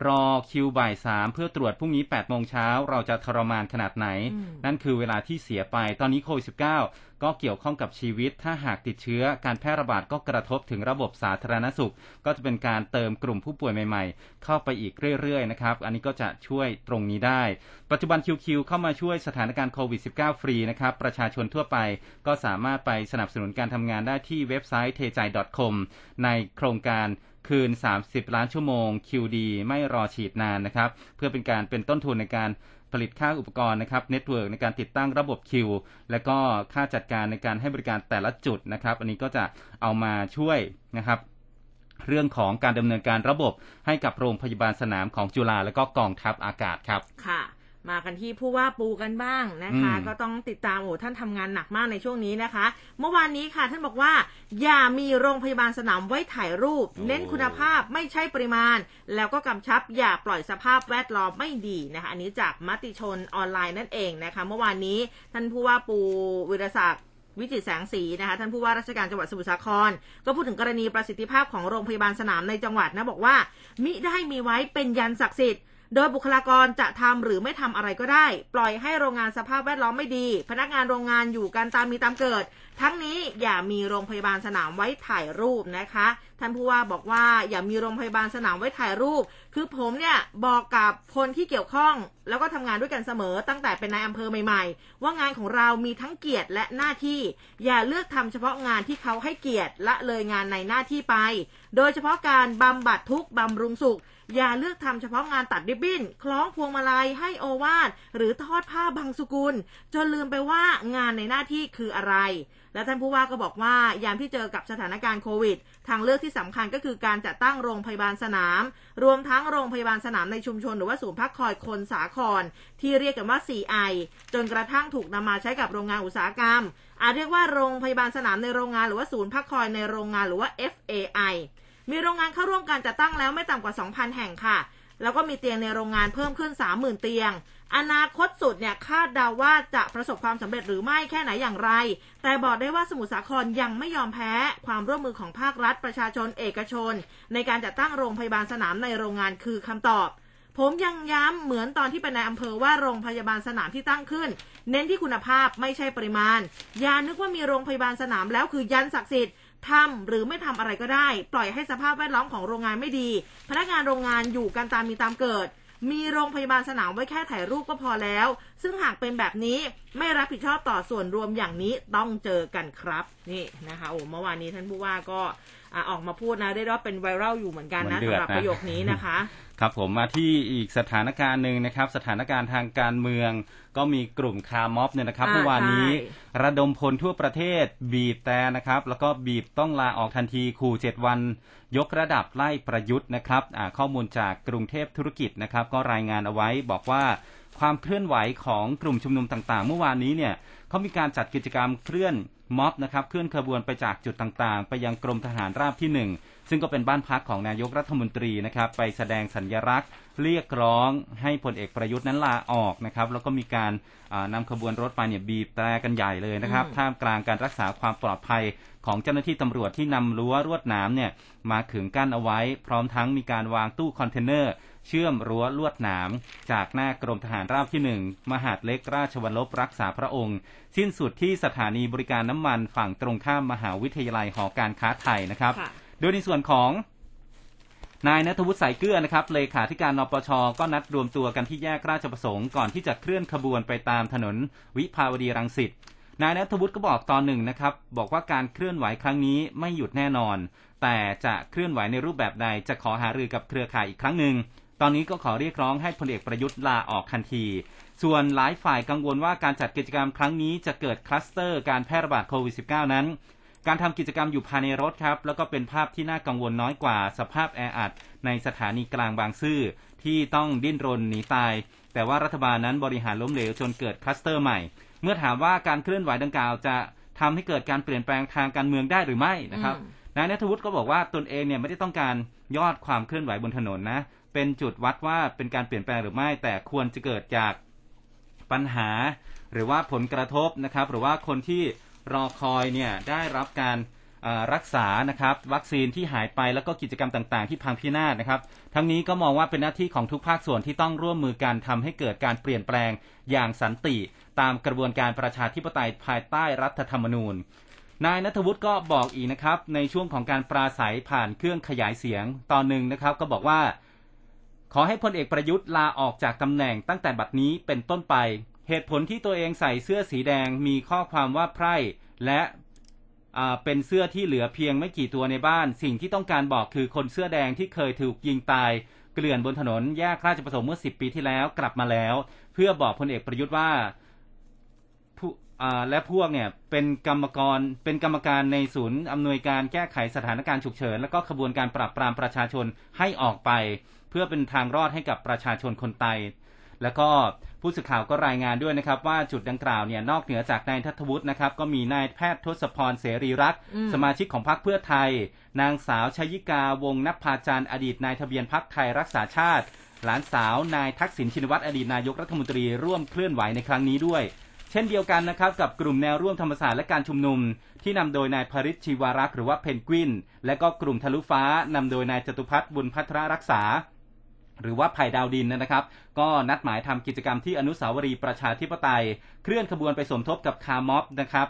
รอคิวบ่ายสามเพื่อตรวจพรุ่งนี้8โมงเช้าเราจะทรมานขนาดไหนอืมนั่นคือเวลาที่เสียไปตอนนี้โควิด -19 ก็เกี่ยวข้องกับชีวิต ถ้าหากติดเชื้อการแพร่ระบาดก็กระทบถึงระบบสาธารณสุข ก็จะเป็นการเติมกลุ่มผู้ป่วยใหม่ ๆ เข้าไปอีกเรื่อยๆนะครับ อันนี้ก็จะช่วยตรงนี้ได้ ปัจจุบัน QQ เข้ามาช่วยสถานการณ์โควิด -19 ฟรีนะครับ ประชาชนทั่วไปก็สามารถไปสนับสนุนการทำงานได้ที่เว็บไซต์ tejai.com ในโครงการ คืน 30 ล้านชั่วโมง คิวดี ไม่รอฉีดนานนะครับ เพื่อเป็นการเป็นต้นทุนในการผลิตค่าอุปกรณ์นะครับ network ในการติดตั้งระบบคิว และก็ค่าจัดการในการให้บริการแต่ละจุดนะครับ อันนี้ก็จะเอามาช่วยนะครับ เรื่องของการดำเนินการระบบให้กับโรงพยาบาลสนามของจุฬาและก็กองทัพอากาศครับ ค่ะ มากันที่ผู้ว่าปูกันบ้างนะคะอืมก็ต้องติดตามโอ้ท่านทำงานหนักมากในช่วงนี้นะคะ เมื่อวานนี้ค่ะ ท่านบอกว่า อย่ามีโรงพยาบาลสนามไว้ถ่ายรูป เน้นคุณภาพไม่ใช่ปริมาณ แล้วก็กำชับอย่าปล่อยสภาพแวดล้อมไม่ดีนะคะอันนี้จากมติชนออนไลน์นั่นเองนะคะ เมื่อวานนี้ท่านผู้ว่าปูวิรศักดิ์วิจิตรแสงสีนะคะท่านผู้ว่าราชการจังหวัดสมุทรสาคร ก็พูดถึงกรณีประสิทธิภาพของโรงพยาบาลสนามในจังหวัดนะบอกว่า มิได้มีไว้เป็นยันศักดิ์สิทธิ์ โดยบุคลากรจะทำหรือไม่ทำอะไรก็ได้ ปล่อยให้โรงงานสภาพแวดล้อมไม่ดี พนักงานโรงงานอยู่กันตามมีตามเกิด ทั้งนี้อย่ามีโรงพยาบาลสนามไว้ถ่ายรูปนะคะ ท่านผู้ว่าบอกว่าอย่ามีโรงพยาบาลสนามไว้ถ่ายรูป คือผมเนี่ยบอกกับคนที่เกี่ยวข้อง แล้วก็ทำงานด้วยกันเสมอตั้งแต่เป็นนายอำเภอใหม่ ๆ ว่างานของเรามีทั้งเกียรติและหน้าที่ อย่าเลือกทำเฉพาะงานที่เขาให้เกียรติละเลยงานในหน้าที่ไป โดยเฉพาะการบำบัดทุกข์บำรุงสุข อย่าเลือกทำเฉพาะงานตัดริบบิ้น คล้องพวงมาลัยให้โอวาทหรือทอดผ้าบางสุกุล จนลืมไปว่างานในหน้าที่คืออะไร และท่านผู้ว่าก็บอกว่ายามที่เจอกับสถานการณ์โควิด ทางเลือกที่สำคัญก็คือการจัดตั้งโรงพยาบาลสนาม รวมทั้งโรงพยาบาลสนามในชุมชนหรือว่าศูนย์พักคอยคนสาคร ที่เรียกกันว่า 4i จนกระทั่งถูกนำมาใช้กับโรงงานอุตสาหกรรม อาจเรียกว่าโรงพยาบาลสนามในโรงงานหรือว่าศูนย์พักคอยในโรงงานหรือว่า FAI มีโรงงานเข้าร่วมการจัดตั้งแล้วไม่ต่ำกว่า 2,000 แห่งค่ะ แล้วก็มีเตียงในโรงงานเพิ่มขึ้น 30,000 เตียง อนาคตสุดเนี่ยคาดเดาว่าจะประสบความสำเร็จหรือไม่แค่ไหนอย่างไร แต่บอกได้ว่าสมุทรสาครยังไม่ยอมแพ้ ความร่วมมือของภาครัฐประชาชนเอกชน ในการจัดตั้งโรงพยาบาลสนามในโรงงานคือคำตอบผมยังย้ำเหมือนตอนที่เป็นนายอำเภอว่าโรงพยาบาลสนามที่ตั้งขึ้น เน้นที่คุณภาพไม่ใช่ปริมาณ อย่านึกว่ามีโรงพยาบาลสนามแล้วคือยันศักดิ์สิทธิ์ ทำหรือไม่ทำอะไรก็ได้ ปล่อยให้สภาพแวดล้อมของโรงงานไม่ดี พนักงานโรงงานอยู่กันตามมีตามเกิด มีโรงพยาบาลสนามไว้แค่ถ่ายรูปก็พอแล้ว ซึ่งหากเป็นแบบนี้ไม่รับผิดชอบต่อส่วนรวมอย่างนี้ต้องเจอกันครับ นี่นะคะโอ้เมื่อวานนี้ท่านผู้ว่าก็อะออกมาพูดนะได้รับเป็นไวรัลอยู่เหมือนกันนะมันเดือดสำหรับนะประโยคนี้นะคะ ครับผมมาที่อีกสถานการณ์หนึ่งนะครับ สถานการณ์ทางการเมือง ก็มีกลุ่มคาร์ม็อบเนี่ยนะครับอ่าเมื่อวานนี้ใช่ระดมพลทั่วประเทศบีบแต่นะครับ แล้วก็บีบต้องลาออกทันทีขู่เจ็ดวัน ยกระดับไล่ประยุทธ์นะครับอ่าข้อมูลจากกรุงเทพธุรกิจนะครับ ก็รายงานเอาไว้บอกว่าความเคลื่อนไหวของกลุ่มชุมนุมต่างๆ เมื่อวานนี้เนี่ยเขามีการจัดกิจกรรมเคลื่อน ม็อบนะครับเคลื่อนขบวนไปจากจุดต่างๆ ไปยังกรมทหารราบที่หนึ่งซึ่งก็เป็นบ้านพักของนายกรัฐมนตรีนะครับไปแสดงสัญญลักษณ์ เรียกร้องให้พลเอกประยุทธ์นั้นลาออกนะครับแล้วก็มีการอ่านำขบวนรถไปเนี่ยบีบแตรกันใหญ่เลยนะครับอืมท่ามกลางการรักษาความปลอดภัยของเจ้าหน้าที่ตำรวจที่นำรั้วลวดหนามเนี่ยมาขึงกั้นเอาไว้ พร้อมทั้งมีการวางตู้คอนเทนเนอร์ เชื่อมรั้วลวดหนาม จากหน้ากรมทหารราบที่หนึ่งมหาดเล็กราชวัลลบรักษาพระองค์ สิ้นสุดที่สถานีบริการน้ำมันฝั่งตรงข้ามมหาวิทยาลัยหอการค้าไทยนะครับค่ะโดยในส่วนของนายณัฐวุฒิ ใสยเกื้อนะครับเลขาธิการนปชก็นัดรวมตัวกันที่แยกราชประสงค์ก่อนที่จะเคลื่อนขบวนไปตามถนนวิภาวดีรังสิตนายนัทวุฒิก็บอกตอนหนึ่งนะครับ บอกว่าการเคลื่อนไหวครั้งนี้ไม่หยุดแน่นอน แต่จะเคลื่อนไหวในรูปแบบใดจะขอหารือกับเครือข่ายอีกครั้งหนึ่ง ตอนนี้ก็ขอเรียกร้องให้พลเอกประยุทธ์ลาออกทันที ส่วนหลายฝ่ายกังวลว่าการจัดกิจกรรมครั้งนี้จะเกิดคลัสเตอร์การแพร่ระบาดโควิด -19 นั้น การทำกิจกรรมอยู่ภายในรถครับ แล้วก็เป็นภาพที่น่ากังวลน้อยกว่าสภาพแออัดในสถานีกลางบางซื่อที่ต้องดิ้นรนหนีตาย แต่ว่ารัฐบาลนั้นบริหารล้มเหลวจนเกิดคลัสเตอร์ใหม่ เมื่อถามว่าการเคลื่อนไหวดังกล่าวจะทำให้เกิดการเปลี่ยนแปลงทางการเมืองได้หรือไม่นะครับอืมนายนัทวุฒิก็บอกว่าตนเองเนี่ยไม่ได้ต้องการยอดความเคลื่อนไหวบนถนนนะ เป็นจุดวัดว่าเป็นการเปลี่ยนแปลงหรือไม่ แต่ควรจะเกิดจากปัญหา หรือว่าผลกระทบนะครับ หรือว่าคนที่รอคอยเนี่ยได้รับการรักษานะครับวัคซีนที่หายไปแล้วก็กิจกรรมต่างๆ ที่พังพินาศนะครับ ทั้งนี้ก็มองว่าเป็นหน้าที่ของทุกภาคส่วนที่ต้องร่วมมือกันทำให้เกิดการเปลี่ยนแปลงอย่างสันติ ตามกระบวนการประชาธิปไตยภายใต้รัฐธรรมนูญ นายนัทวุฒิก็บอกอีกนะครับ ในช่วงของการปราศัยผ่านเครื่องขยายเสียงตอนหนึ่งนะครับ ก็บอกว่า ขอให้พลเอกประยุทธ์ลาออกจากตำแหน่งตั้งแต่บัดนี้เป็นต้นไป เหตุผลที่ตัวเองใส่เสื้อสีแดงมีข้อความว่าไพร่และเป็นเสื้อที่เหลือเพียงไม่กี่ตัวในบ้าน สิ่งที่ต้องการบอกคือคนเสื้อแดงที่เคยถูกยิงตาย เกลื่อนบนถนนแยกราชประสงค์เมื่อ10ปีที่แล้วกลับมาแล้ว เพื่อบอกพลเอกประยุทธ์ว่าและพวกเนี่ยเป็นกรรมกรเป็นกรรมการในศูนย์อำนวยการแก้ไขสถานการณ์ฉุกเฉิน และก็ขบวนการปราบปรามประชาชนให้ออกไป พื่อเป็นทางรอดให้กับประชาชนคนไทยแล้วก็ผู้สื่อข่าวก็รายงานด้วยนะครับ ว่าจุดดังกล่าวเนี่ยนอกเหนือจากนายทัศวุฒินะครับ ก็มีนายแพทย์ทศพรเสรีรักษ์อืมสมาชิกของพรรคเพื่อไทย นางสาวชยิกาวงศ์นภาจันทร์อดีตนายทะเบียนพรรคไทยรักษาชาติ หลานสาวนายทักษิณชินวัตรอดีตนายกรัฐมนตรีร่วมเคลื่อนไหวในครั้งนี้ด้วย เช่นเดียวกันนะครับกับกลุ่มแนวร่วมธรรมศาสตร์และการชุมนุม ที่นำโดยนายพริชชีวารักษ์หรือว่าเพนกวิน และก็กลุ่มทะลุฟ้านำโดยนายจตุพัฒน์บุญพัทรรักษา หรือว่าไผ่ดาวดินนะครับ ก็นัดหมายทำกิจกรรมที่อนุสาวรีย์ประชาธิปไตย เคลื่อนขบวนไปสมทบกับคาร์ม็อบนะครับ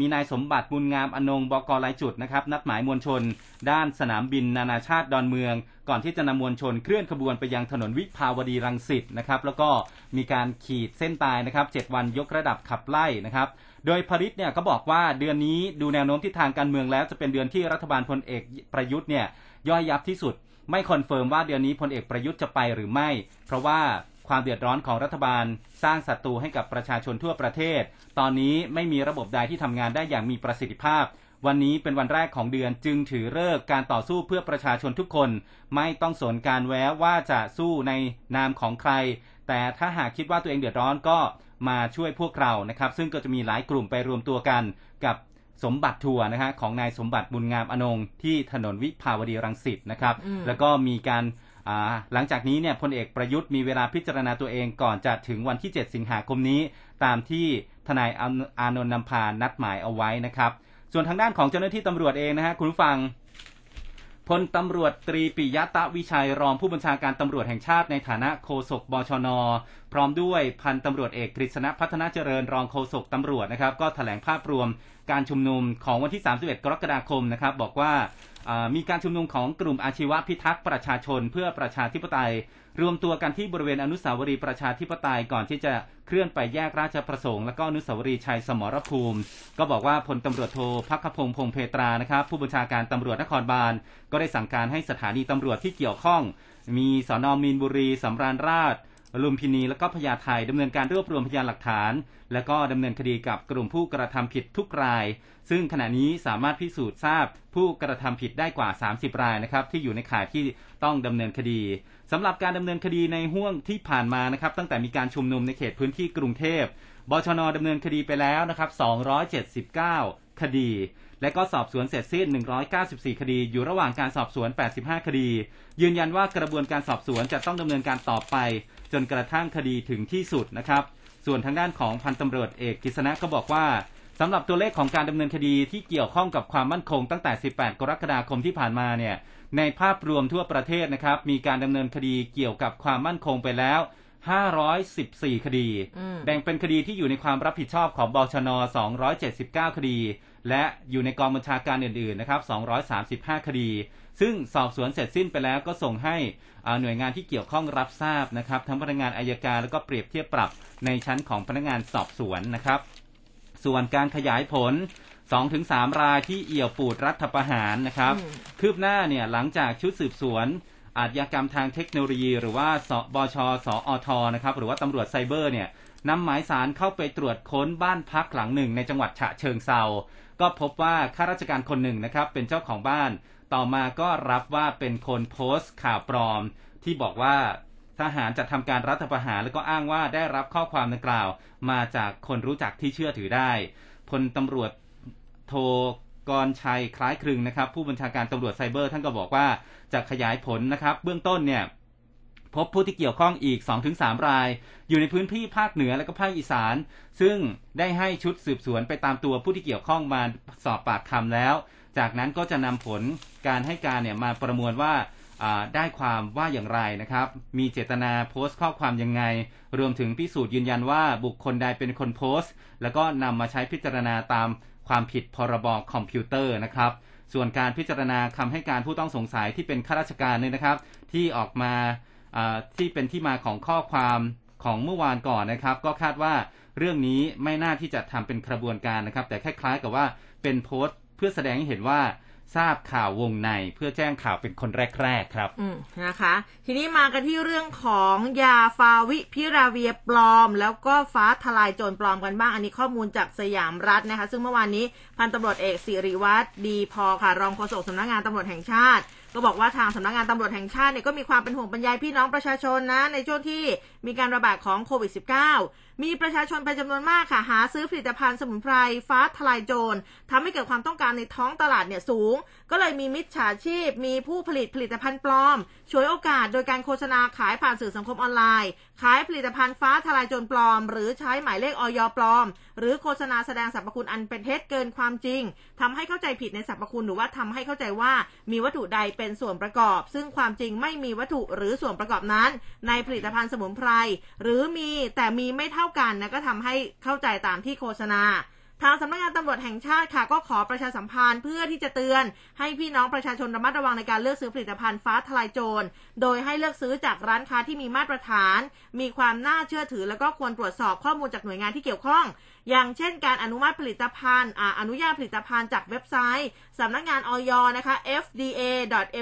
มีนายสมบัติบุญงามอนงบกลายจุดนะครับ นัดหมายมวลชน ด้านสนามบินนานาชาติดอนเมือง ก่อนที่จะนำมวลชนเคลื่อนขบวนไปยังถนนวิภาวดีรังสิตนะครับ แล้วก็มีการขีดเส้นตายนะครับ7วันยกระดับขับไล่นะครับ โดยพริตเนี่ยก็บอกว่าเดือนนี้ดูแนวโน้มทิศทางการเมืองแล้วจะเป็นเดือนที่รัฐบาลพลเอกประยุทธ์เนี่ยย่อยยับที่สุด ไม่ confirm ว่าเดือนนี้พลเอกประยุทธ์จะไปหรือไม่ เพราะว่าความเดือดร้อนของรัฐบาล สร้างศัตรูให้กับประชาชนทั่วประเทศ ตอนนี้ไม่มีระบบใดที่ทำงานได้อย่างมีประสิทธิภาพ วันนี้เป็นวันแรกของเดือนจึงถือฤกษ์การต่อสู้เพื่อประชาชนทุกคน ไม่ต้องสนการแว้ว่าจะสู้ในนามของใคร แต่ถ้าหากคิดว่าตัวเองเดือดร้อนก็มาช่วยพวกเรานะครับ ซึ่งก็จะมีหลายกลุ่มไปรวมตัวกันกับ สมบัติทัวร์นะฮะของนายสมบัติบุญงามอนงที่ถนนวิภาวดีรังสิตนะครับอืมแล้วก็มีการอ่าหลังจากนี้เนี่ยพลเอกประยุทธ์มีเวลาพิจารณาตัวเองก่อนจะถึงวันที่ 7 สิงหาคมนี้ ตามที่ทนายอานอานนท์นำพานัดหมายเอาไว้นะครับ ส่วนทางด้านของเจ้าหน้าที่ตำรวจเองนะฮะคุณผู้ฟังพลตำรวจตรีปิยะตะวิชัยรองผู้บัญชาการตำรวจแห่งชาติในฐานะโฆษกบชน พร้อมด้วยพันตำรวจเอกกฤษณะพัฒนาเจริญรองโฆษกตำรวจนะครับ ก็แถลงภาพรวม การชุมนุมของวันที่ 31 กรกฎาคมนะครับ บอกว่ามีการชุมนุมของกลุ่มอาชีวะพิทักษ์ประชาชนเพื่อประชาธิปไตย รวมตัวกันที่บริเวณอนุสาวรีย์ประชาธิปไตยก่อนที่จะเคลื่อนไปแยกราชประสงค์ และก็อนุสาวรีย์ชัยสมรภูมิ ก็บอกว่าพลตำรวจโทพักขพงษ์พงเพตรานะครับ ผู้บัญชาการตำรวจนครบาล ก็ได้สั่งการให้สถานีตำรวจที่เกี่ยวข้อง มีสอนอมีนบุรีสำราญราช ลุมพินีและก็พญาไทดำเนินการรวบรวมพยานหลักฐาน และก็ดำเนินคดีกับกลุ่มผู้กระทำผิดทุกราย ซึ่งขณะนี้สามารถพิสูจน์ทราบผู้กระทำผิดได้กว่า 30 รายนะครับที่อยู่ในข่ายที่ต้องดำเนินคดีสำหรับการดำเนินคดีในห่วงที่ผ่านมานะครับตั้งแต่มีการชุมนุมในเขตพื้นที่กรุงเทพบชนดำเนินคดีไปแล้วนะครับ279 คดีและก็สอบสวนเสร็จสิ้น 194 คดี อยู่ระหว่างการสอบสวน 85 คดี ยืนยันว่ากระบวนการสอบสวนจะต้องดำเนินการต่อไป จนกระทั่งคดีถึงที่สุดนะครับ ส่วนทางด้านของพันตำรวจเอกกฤษณะก็บอกว่าสำหรับตัวเลขของการดำเนินคดีที่เกี่ยวข้องกับความมั่นคงตั้งแต่ 18 กรกฎาคมที่ผ่านมาเนี่ยในภาพรวมทั่วประเทศนะครับ มีการดำเนินคดีเกี่ยวกับความมั่นคงไปแล้ว 514 คดีอืมแบ่งเป็นคดีที่อยู่ในความรับผิดชอบของบชน 279 คดี และอยู่ในกองบัญชาการอื่นๆนะครับ 235 คดี ซึ่งสอบสวนเสร็จสิ้นไปแล้วก็ส่งให้อ่าหน่วยงานที่เกี่ยวข้องรับทราบนะครับ ทั้งพนักงานอายการแล้วก็เปรียบเทียบปรับในชั้นของพนักงานสอบสวนนะครับ ส่วนการขยายผล2-3รายที่เอี่ยวปูดรัฐประหารนะครับอืมคืบหน้าเนี่ยหลังจากชุดสืบสวนอาชญากรรมทางเทคโนโลยี หรือว่าสบชสอทนะครับหรือว่าตำรวจไซเบอร์เนี่ยนำหมายสารเข้าไปตรวจค้นบ้านพักหลังหนึ่งในจังหวัดฉะเชิงเซาก็พบว่าข้าราชการคนหนึ่งนะครับเป็นเจ้าของบ้าน ต่อมาก็รับว่าเป็นคนโพสต์ข่าวปลอม ที่บอกว่าทหารจะทำการรัฐประหารแล้วก็อ้างว่าได้รับข้อความดังกล่าว มาจากคนรู้จักที่เชื่อถือได้พลตำรวจโทกรชัยคล้ายคลึงนะครับ ผู้บัญชาการตำรวจไซเบอร์ ท่านก็บอกว่าจะขยายผลนะครับ เบื้องต้นเนี่ยพบผู้ที่เกี่ยวข้องอีก 2-3 ราย อยู่ในพื้นที่ภาคเหนือและก็ภาคอีสาน ซึ่งได้ให้ชุดสืบสวนไปตามตัวผู้ที่เกี่ยวข้องมาสอบปากคำแล้ว จากนั้นก็จะนำผลการให้การเนี่ยมาประมวลว่าได้ความว่าอย่างไรนะครับ มีเจตนาโพสต์ข้อความยังไง รวมถึงพิสูจน์ยืนยันว่าบุคคลใดเป็นคนโพสต์ แล้วก็นำมาใช้พิจารณาตามความผิดพรบคอมพิวเตอร์นะครับ ส่วนการพิจารณาคำให้การผู้ต้องสงสัยที่เป็นข้าราชการเนี่ยนะครับ ที่ออกมาที่เป็นที่มาของข้อความของเมื่อวานก่อนนะครับ ก็คาดว่าเรื่องนี้ไม่น่าที่จะทำเป็นกระบวนการนะครับ แต่คล้ายๆกับว่าเป็นโพสต์ พื่อแสดงให้เห็นว่าทราบข่าววงในเพื่อแจ้งข่าวเป็นคนแรก ๆ ครับอืมนะคะ ทีนี้มากันที่เรื่องของยาฟาวิพิราเวียปลอม แล้วก็ฟ้าทลายโจรปลอมกันบ้าง อันนี้ข้อมูลจากสยามรัฐนะคะ ซึ่งเมื่อวานนี้พันตำรวจเอกสิริวัตรดีพอค่ะ รองโฆษกสำนักงานตำรวจแห่งชาติก็บอกว่าทางสำนักงานตำรวจแห่งชาติเนี่ยก็มีความเป็นห่วงบรรยายพี่น้องประชาชนนะ ในช่วงที่มีการระบาดของโควิด -19 มีประชาชนเป็นจำนวนมากค่ะ หาซื้อผลิตภัณฑ์สมุนไพรฟ้าทลายโจรทำให้เกิดความต้องการในท้องตลาดเนี่ยสูง ก็เลยมีมิจฉาชีพ มีผู้ผลิตผลิตภัณฑ์ปลอมฉวยโอกาสโดยการโฆษณาขายผ่านสื่อสังคมออนไลน์ ขายผลิตภัณฑ์ฟ้าทลายโจรปลอม หรือใช้หมายเลขออยปลอม หรือโฆษณาแสดงสรรพคุณอันเป็นเท็จเกินความจริงทำให้เข้าใจผิดในสรรพคุณหรือว่าทำให้เข้าใจว่ามีวัตถุใดเป็นส่วนประกอบ ซึ่งความจริงไม่มีวัตถุหรือส่วนประกอบนั้น ในผลิตภัณฑ์สมุนไพรหรือมีแต่มีไม่เท่ากันนะก็ทำให้เข้าใจตามที่โฆษณา ทางสำนักงานตำรวจแห่งชาติค่ะ ก็ขอประชาสัมพันธ์เพื่อที่จะเตือน ให้พี่น้องประชาชนระมัดระวังในการเลือกซื้อผลิตภัณฑ์ฟ้าทลายโจร โดยให้เลือกซื้อจากร้านค้าที่มีมาตรฐาน มีความน่าเชื่อถือ แล้วก็ควรตรวจสอบข้อมูลจากหน่วยงานที่เกี่ยวข้อง อย่างเช่นการอนุมัติผลิตภัณฑ์อนุญาตผลิตภัณฑ์จากเว็บไซต์สำนักงานออยนะคะ fda.moph.go.th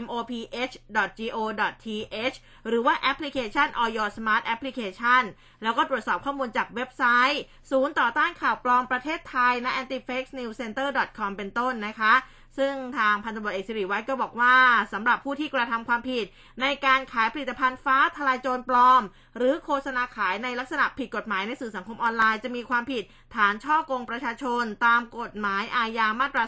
หรือว่าแอปพลิเคชันออย Smart Application แล้วก็ตรวจสอบข้อมูลจากเว็บไซต์ ศูนย์ต่อต้านข่าวปลอมประเทศไทยนะ antifake news center com เป็นต้นนะคะ ซึ่งทางพันตำรวจเอกสิริวัฒน์ก็บอกว่าสำหรับผู้ที่กระทำความผิด ในการขายผลิตภัณฑ์ฟ้าทลายโจรปลอม หรือโฆษณาขายในลักษณะผิดกฎหมายในสื่อสังคมออนไลน์จะมีความผิด ฐานฉ้อโกงประชาชน ตามกฎหมายอาญามาตรา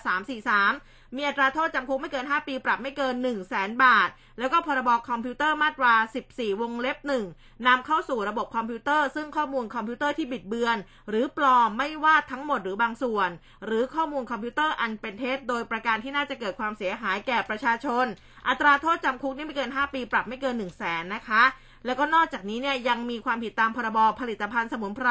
343 มีอัตราโทษจำคุกไม่เกิน 5 ปีปรับไม่เกิน 1 0 0 0 0แสนบาท แล้วก็พรบคอมพิวเตอร์มาตรา 14 วงเล็บ1นำเข้าสู่ระบบคอมพิวเตอร์ ซึ่งข้อมูลคอมพิวเตอร์ที่บิดเบือน หรือปลอมไม่ว่าทั้งหมดหรือบางส่วน หรือข้อมูลคอมพิวเตอร์อันเป็นเท็จโดยประการที่น่าจะเกิดความเสียหายแก่ประชาชน อัตราโทษจำคุกนี่ไม่เกิน 5 ปีปรับไม่เกิน 1 0 0 0 0แสนนะคะแล้วก็นอกจากนี้เนี่ยยังมีความผิดตามพรบผลิตภัณฑ์สมุนไพร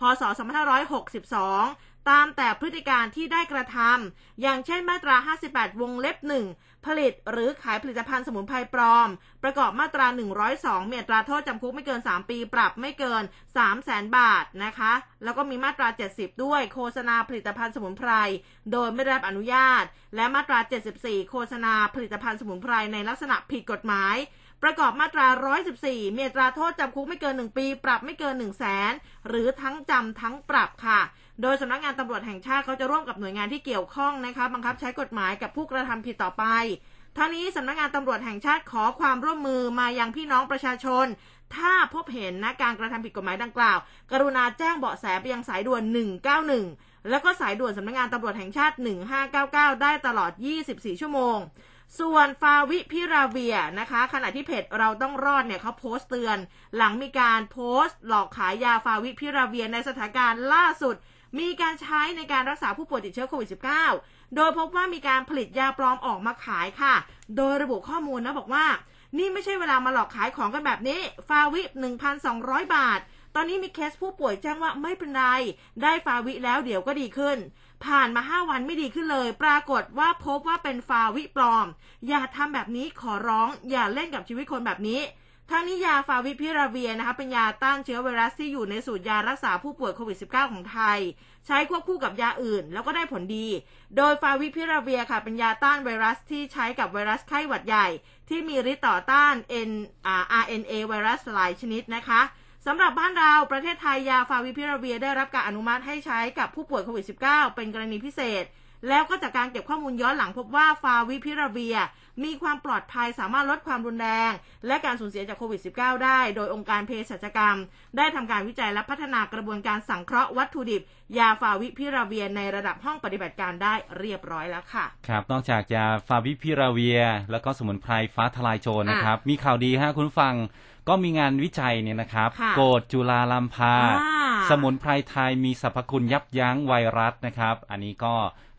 พศ 2562 ตามแต่พฤติการที่ได้กระทำอย่างเช่นมาตรา 58 วงเล็บ 1 ผลิตหรือขายผลิตภัณฑ์สมุนไพรปลอม ประกอบมาตรา 102มีอัตราโทษจำคุกไม่เกิน 3 ปีปรับไม่เกิน 3 0 0แสนบาทนะคะ แล้วก็มีมาตรา 70 ด้วยโฆษณาผลิตภัณฑ์สมุนไพร โดยไม่ได้รับอนุญาต และมาตรา 74 โฆษณาผลิตภัณฑ์สมุนไพรในลักษณะผิดกฎหมายประกอบมาตรา 114มีอัตราโทษจำคุกไม่เกิน 1 ปี ปรับไม่เกิน 1 0 0 0 0แสนหรือทั้งจำทั้งปรับค่ะ โดยสำนักงานตำรวจแห่งชาติเขาจะร่วมกับหน่วยงานที่เกี่ยวข้องนะคะบังคับใช้กฎหมายกับผู้กระทำผิดต่อไปทั้งนี้สำนักงานตำรวจแห่งชาติขอความร่วมมือมายังพี่น้องประชาชน ถ้าพบเห็นนะการกระทำผิดกฎหมายดังกล่าว กรุณาแจ้งเบาะแสไปยังสายด่วน 191 แล้วก็สายด่วนสำนักงานตำรวจแห่งชาติ 1599 ได้ตลอด 24 ชั่วโมง ส่วนฟาวิพิราเวียนะคะ ขณะที่เพจเราต้องรอดเนี่ยเขาโพสต์เตือน หลังมีการโพสต์ หลอกขายยาฟาวิพิราเวียในสถานการณ์ล่าสุด มีการใช้ในการรักษาผู้ป่วยติดเชื้อโควิด -19 โดยพบว่ามีการผลิตยาปลอมออกมาขายค่ะ โดยระบุข้อมูลนะบอกว่า นี่ไม่ใช่เวลามาหลอกขายของกันแบบนี้ ฟาวิ 1,200 บาท ตอนนี้มีเคสผู้ป่วยแจ้งว่าไม่เป็นไร ได้ฟาวิแล้วเดี๋ยวก็ดีขึ้น ผ่านมา 5 วันไม่ดีขึ้นเลย ปรากฏว่าพบว่าเป็นฟาวิปลอม อย่าทำแบบนี้ขอร้อง อย่าเล่นกับชีวิตคนแบบนี้ ทั้งนี้ยาฟาวิพิราเวียนะคะเป็นยาต้านเชื้อไวรัสที่อยู่ในสูตรยารักษาผู้ป่วยโควิด -19 ของไทย ใช้ควบคู่กับยาอื่น แล้วก็ได้ผลดี โดยฟาวิพิราเวียค่ะเป็นยาต้านไวรัสที่ใช้กับไวรัสไข้หวัดใหญ่ ที่มีฤทธิ์ต่อต้าน N RNA ไวรัสหลายชนิดนะคะสำหรับบ้านเราประเทศไทยยาฟาวิพิราเวียได้รับการอนุมัติให้ใช้กับผู้ป่วยโควิด -19 เป็นกรณีพิเศษ แล้วก็จากการเก็บข้อมูลย้อนหลังพบว่าฟาวิพิราเวีย มีความปลอดภัยสามารถลดความรุนแรง และการสูญเสียจากโควิด -19 ได้ โดยองค์การเภสัชกรรม ได้ทำการวิจัยและพัฒนากระบวนการสังเคราะห์วัตถุดิบ ยาฟาวิพิราเวียในระดับห้องปฏิบัติการได้เรียบร้อยแล้วค่ะ ครับ นอกจากยาฟาวิพิราเวีย แล้วก็สมุนไพรฟ้าทลายโจรนะครับ มีข่าวดีฮะคุณผู้ฟังก็มีงานวิจัยเนี่ยนะครับค่ะโกดจุลาลัมพาอ่าสมุนไพรไทยมีสรรพคุณยับยั้งไวรัสนะครับ อันนี้ก็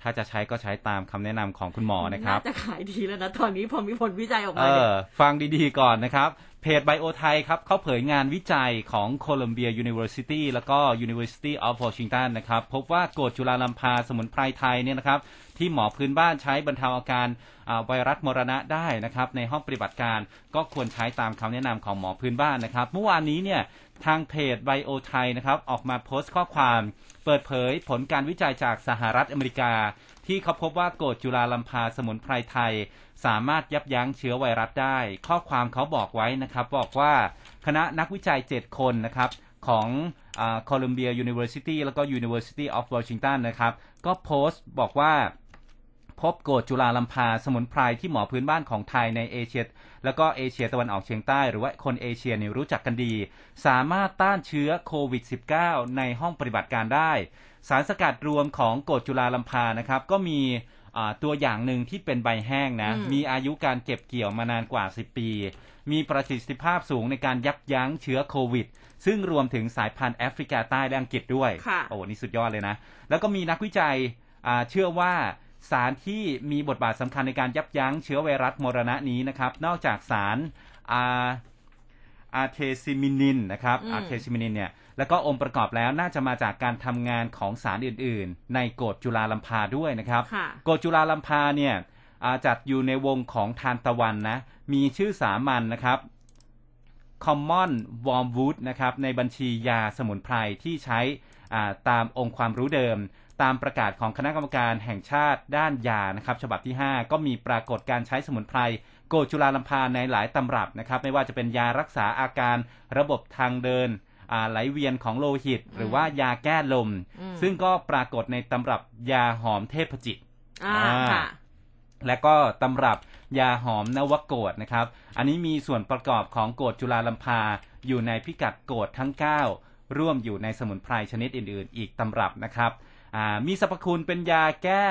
ถ้าจะใช้ก็ใช้ตามคำแนะนำของคุณหมอนะครับน่าจะขายดีแล้วนะตอนนี้พอมีผลวิจัยออกเอมาเนี่ยอฟังดีๆก่อนนะครับ เพจไบโอไทยครับเขาเผยงานวิจัยของโคลัมเบีย University แล้วก็ University of Washington นะครับ พบว่ากรดจุลาลัมพาสมุนไพรไทยเนี่ยนะครับ ที่หมอพื้นบ้านใช้บรรเทาอาการอ่าไวรัสมรณะได้นะครับ ในห้องปฏิบัติการก็ควรใช้ตามคำแนะนำของหมอพื้นบ้านนะครับ เมื่อวานนี้เนี่ยทางเพจไบโอไทยนะครับออกมาโพสต์ข้อความ เปิดเผยผลการวิจัยจากสหรัฐอเมริกา ที่เขาพบว่าโกดจุลาลัมพาสมุนไพรไทย สามารถยับยั้งเชื้อไวรัสได้ ข้อความเขาบอกไว้นะครับ บอกว่าคณะนักวิจัย 7 คนนะครับของโคลัมเบีย University แล้วก็ University of Washington นะครับ ก็โพสต์บอกว่า พบโกรดจุฬาลัมพาสมุนไพรที่หมอพื้นบ้านของไทยในเอเชีย แล้วก็เอเชียตะวันออกเฉียงใต้หรือว่าคนเอเชียเนี่ยรู้จักกันดี สามารถต้านเชื้อโควิด -19 ในห้องปฏิบัติการได้ สารสกัดรวมของโกรดจุฬาลัมพานะครับ ก็มีตัวอย่างหนึ่งที่เป็นใบแห้งนะ มีอายุการเก็บเกี่ยวมานานกว่า 10 ปี มีประสิทธิภาพสูงในการยับยั้งเชื้อโควิด ซึ่งรวมถึงสายพันธุ์แอฟริกาใต้และอังกฤษด้วย โอ้นี่สุดยอดเลยนะ แล้วก็มีนักวิจัยเชื่อว่า สารที่มีบทบาทสำคัญในการยับยั้งเชื้อไวรัสมรณะนี้นะครับ นอกจากสารอาอาร์เทมิซินินนะครับอาร์เทมิซินินเนี่ยแล้วก็องค์ประกอบแล้วน่าจะมาจากการทำงานของสารอื่น ๆ ในโกฐจุฬาลัมพาด้วยนะครับ โกฐจุฬาลัมพาเนี่ยจัดอยู่ในวงของทานตะวันนะ มีชื่อสามัญนนะครับ Common Wormwood นะครับในบัญชียาสมุนไพรที่ใช้ตามองค์ความรู้เดิม ตามประกาศของคณะกรรมการแห่งชาติด้านยานะครับฉบับที่ 5 ก็มีปรากฏการใช้สมุนไพรโกจุลาลัมพาในหลายตำรับนะครับไม่ว่าจะเป็นยารักษาอาการระบบทางเดินไหลเวียนของโลหิต หรือว่ายาแก้ลม ซึ่งก็ปรากฏในตำรับยาหอมเทพจิตและก็ตำรับยาหอมนวโกดนะครับ อันนี้มีส่วนประกอบของโกดจุลาลัมพาอยู่ในพิกัดโกดทั้ง 9 ร่วมอยู่ในสมุนไพรชนิดอื่น ๆ อีกตำรับนะครับ มีสรรพคุณเป็นยาแก้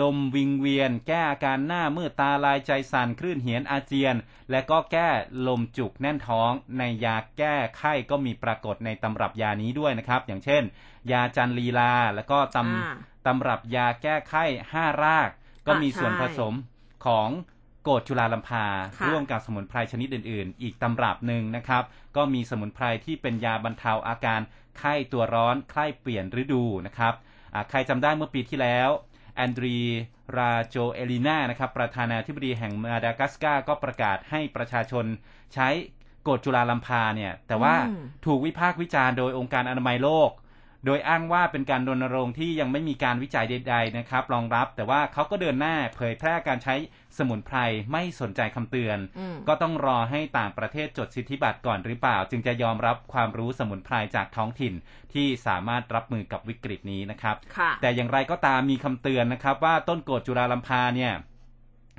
ลมวิงเวียน แก้อาการหน้ามืดตาลายใจสั่นคลื่นเหียนอาเจียน และก็แก้ลมจุกแน่นท้อง ในยาแก้ไข้ก็มีปรากฏในตำรับยานี้ด้วยนะครับ อย่างเช่น ยาจันลีลา แล้วก็ตำตำรับยาแก้ไข้ห้าราก ก็มีส่วนผสมของโกดจุลาลัมพา ร่วมกับสมุนไพรชนิดอื่น ๆ อีกตำรับหนึ่งนะครับ ก็มีสมุนไพรที่เป็นยาบรรเทาอาการไข้ตัวร้อนไข้เปลี่ยนฤดูนะครับ ใครจำได้เมื่อปีที่แล้วแอนดรีราโจเอลินานะครับประธานาธิบดีแห่งมาดากัสการ์ก็ประกาศให้ประชาชนใช้กฎจุลาลัมพาเนี่ย แต่ว่าถูกวิพากษ์วิจารณ์โดยองค์การอนามัยโลก โดยอ้างว่าเป็นการรณรงค์ที่ยังไม่มีการวิจัยใด ๆ นะครับ รองรับ แต่ว่าเขาก็เดินหน้าเผยแพร่การใช้สมุนไพรไม่สนใจคำเตือน ก็ต้องรอให้ต่างประเทศจดสิทธิบัตรก่อนหรือเปล่า จึงจะยอมรับความรู้สมุนไพรจากท้องถิ่นที่สามารถรับมือกับวิกฤตนี้นะครับ แต่อย่างไรก็ตามมีคำเตือนนะครับว่าต้นโกดจุฬาลัมพาเนี่ย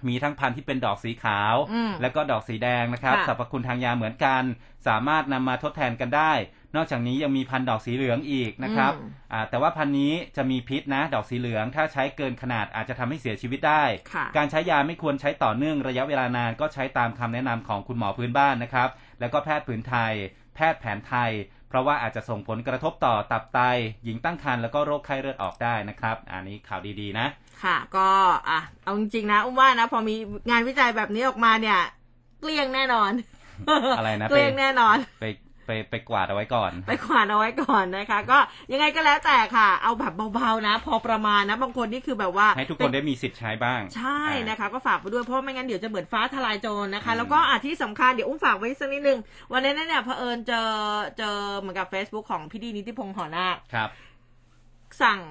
มีทั้งพันธุ์ที่เป็นดอกสีขาว และก็ดอกสีแดงนะครับสรรพคุณทางยาเหมือนกัน สามารถนำมาทดแทนกันได้ นอกจากนี้ยังมีพันธุ์ดอกสีเหลืองอีกนะครับแต่ว่าพันธุ์นี้จะมีพิษนะ ดอกสีเหลือง ถ้าใช้เกินขนาดอาจจะทำให้เสียชีวิตได้ การใช้ยาไม่ควรใช้ต่อเนื่องระยะเวลานานก็ใช้ตามคำแนะนำของคุณหมอพื้นบ้านนะครับ แล้วก็แพทย์พื้นไทย แพทย์แผนไทย เพราะว่าอาจจะส่งผลกระทบต่อตับไต หญิงตั้งครรภ์แล้วก็โรคไข้เลือดออกได้นะครับ อันนี้ข่าวดีๆนะ ค่ะ ก็อะเอาจริงๆนะอุ้มว่านะพอมีงานวิจัยแบบนี้ออกมาเนี่ยเกลี้ยงแน่นอนอะไรนะเกลี้ยงแน่นอนไป ไปไปกวาดเอาไว้ก่อน ไปกวาดเอาไว้ก่อนนะคะ ก็ยังไงก็แล้วแต่ค่ะ เอาแบบเบาๆนะ พอประมาณนะบางคนนี่คือแบบว่าให้ทุกคนได้มีสิทธิ์ใช้บ้าง ใช่นะคะ ก็ฝากไปด้วยเพราะไม่งั้นเดี๋ยวจะเหมือนฟ้าทลายโจรนะคะ แล้วก็อาที่สำคัญเดี๋ยวอุ้มฝากไว้สักนิดนึง วันนี้เนี่ยเผอิญเจอเจอเหมือนกับ Facebook ของพี่ดีนิติพงษ์หอนาครับ สั่ง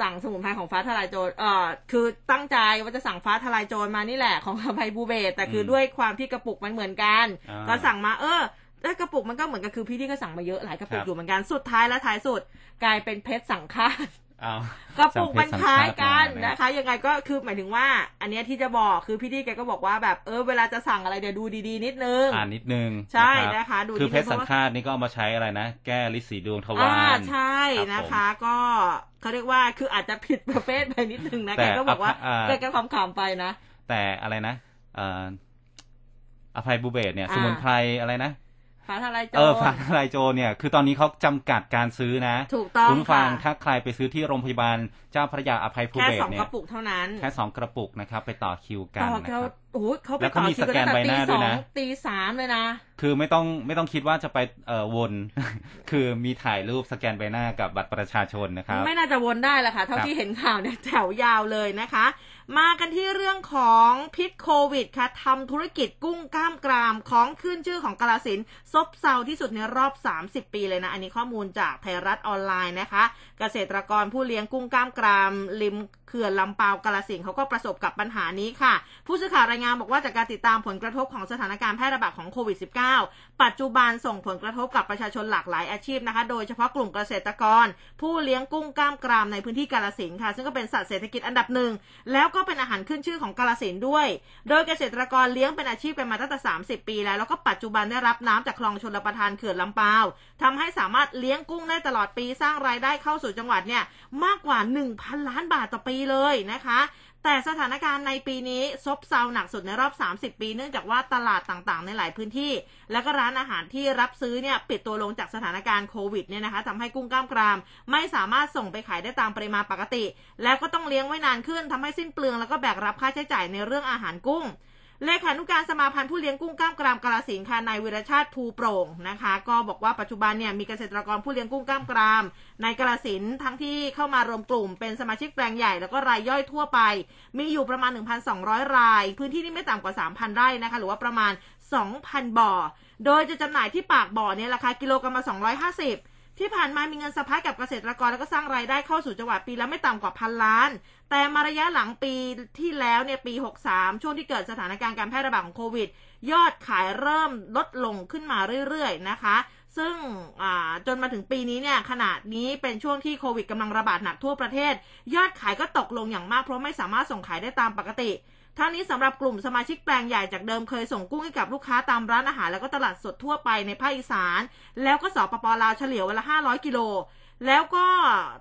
สั่งสมุนไพรของฟ้าทลายโจร เอ่อ คือตั้งใจว่าจะสั่งฟ้าทลายโจรมานี่แหละของไพบูเบตแต่คือด้วยความที่กระปุกมันเหมือนกัน ก็สั่งมา เออ แล้วกระปุกมันก็เหมือนกับคือพี่ที่ก็สั่งมาเยอะหลายกระปุกอยู่เหมือนกันสุดท้ายและท้ายสุดกลายเป็นเพชรสังฆากระปุกมันคล้ายกันนะคะ ยังไงก็คือหมายถึงว่า อันนี้ที่จะบอกคือพี่ที่แกก็บอกว่าแบบเออเวลาจะสั่งอะไรเดี๋ยวดูดีๆนิดนึงอ่านิดนึงใช่นะคะดูคือเพชรสังฆานี่ก็เอามาใช้อะไรนะ แก้ลิสีดวงทวารใช่นะคะก็เขาเรียกว่าคืออาจจะผิดประเภทไปนิดนึงนะแกก็บอกว่าแกก็ความขำไปนะ แต่อะไรนะอภัยบูเบตเนี่ย สมุนไพรอะไรนะ ฟ้าทลายโจรเออฟ้าทลายโจรเนี่ยคือตอนนี้เขาจำกัดการซื้อนะถูกต้องคุณฟังถ้าใครไปซื้อที่โรงพยาบาลเจ้าพระยาอภัยภูเบศเนี่ยแค่สองกระปุกเท่านั้นแค่สองกระปุกนะครับไปต่อคิวกันนะครับโอ้เขาไปต่อคิวกันตั้งแต่ตีสองตีสามเลยนะ คือไม่ต้องไม่ต้องคิดว่าจะไปเอ่อวน คือมีถ่ายรูปสแกนใบหน้ากับบัตรประชาชนนะครับ ไม่น่าจะวนได้แหละค่ะ เท่าที่เห็นข่าวเนี่ยแถวยาวเลยนะคะ มากันที่เรื่องของพิษโควิดค่ะทำธุรกิจกุ้งกล้ามกรามของขึ้นชื่อของกาลสินซบเซาที่สุดในรอบ 30 ปีเลยนะ อันนี้ข้อมูลจากไทยรัฐออนไลน์นะคะ เกษตรกรผู้เลี้ยงกุ้งกล้ามกรามริม ขื่อนลำปาวกาลสินเขาก็ประสบกับปัญหานี้ค่ะ ผู้สื่อข่าวรายงานบอกว่าจากการติดตามผลกระทบของสถานการณ์แพร่ระบาดของโควิด -19 ปัจจุบันส่งผลกระทบกับประชาชนหลากหลายอาชีพนะคะ โดยเฉพาะกลุ่มเกษตรกร ผู้เลี้ยงกุ้งกล้ามกรามในพื้นที่กาลสินค่ะ ซึ่งก็เป็นสัตว์เศรษฐกิจอันดับหนึ่งแล้วก็เป็นอาหารขึ้นชื่อของกาลสินด้วย โดยเกษตรกรเลี้ยงเป็นอาชีพกันมาตั้งแต่ 30 ปีแล้วแล้วก็ปัจจุบันได้รับน้ำจากคลองชลประทานเขื่อนลำปาวทำให้สามารถเลี้ยงกุ้งได้ตลอดปีสร้างรายได้เข้าสู่จังหวัดเนี่ยมากกว่า 1,000 ล้านบาทต่อปีเลยนะคะ แต่สถานการณ์ในปีนี้ซบเซาหนักสุดในรอบ 30 ปี เนื่องจากว่าตลาดต่างๆ ในหลายพื้นที่ และก็ร้านอาหารที่รับซื้อเนี่ยปิดตัวลงจากสถานการณ์โควิดเนี่ยนะคะทำให้กุ้งกล้ามกราม ไม่สามารถส่งไปขายได้ตามปริมาณปกติ แล้วก็ต้องเลี้ยงไว้นานขึ้นทำให้สิ้นเปลืองแล้วก็แบกรับค่าใช้จ่ายในเรื่องอาหารกุ้ง เลขานุการสมาพันธ์ผู้เลี้ยงกุ้งกล้ามกรามกาลสินธุ์ค่ะนายวิรชาติภูโปร่งนะคะ ก็บอกว่าปัจจุบันเนี่ยมีเกษตรกรผู้เลี้ยงกุ้งกล้ามกรามในกาลสินธุ์ทั้งที่เข้ามารวมกลุ่มเป็นสมาชิกแปลงใหญ่แล้วก็รายย่อยทั่วไป มีอยู่ประมาณ 1,200 ราย พื้นที่นี่ไม่ต่ำกว่า 3,000 ไร่นะคะ หรือว่าประมาณ 2,000 บ่อ โดยจะจำหน่ายที่ปากบ่อเนี่ยราคากิโลกรัมละ250 ที่ผ่านมามีเงินสะพัดกับเกษตรกรแล้วก็สร้างรายได้เข้าสู่จังหวัดปีละไม่ต่ำกว่าพันล้าน แต่มาระยะหลังปีที่แล้วเนี่ยปี 63 ช่วงที่เกิดสถานการณ์การแพร่ระบาดของโควิด ยอดขายเริ่มลดลงขึ้นมาเรื่อยๆนะคะ ซึ่งจนมาถึงปีนี้เนี่ยขณะนี้เป็นช่วงที่โควิดกำลังระบาดหนักทั่วประเทศ ยอดขายก็ตกลงอย่างมากเพราะไม่สามารถส่งขายได้ตามปกติ ทั้งนี้สำหรับกลุ่มสมาชิกแปลงใหญ่จากเดิมเคยส่งกุ้งให้กับลูกค้าตามร้านอาหารแล้วก็ตลาดสดทั่วไปในภาคอีสาน แล้วก็สปปลาวเฉลี่ยวันละ500 กิโล แล้วก็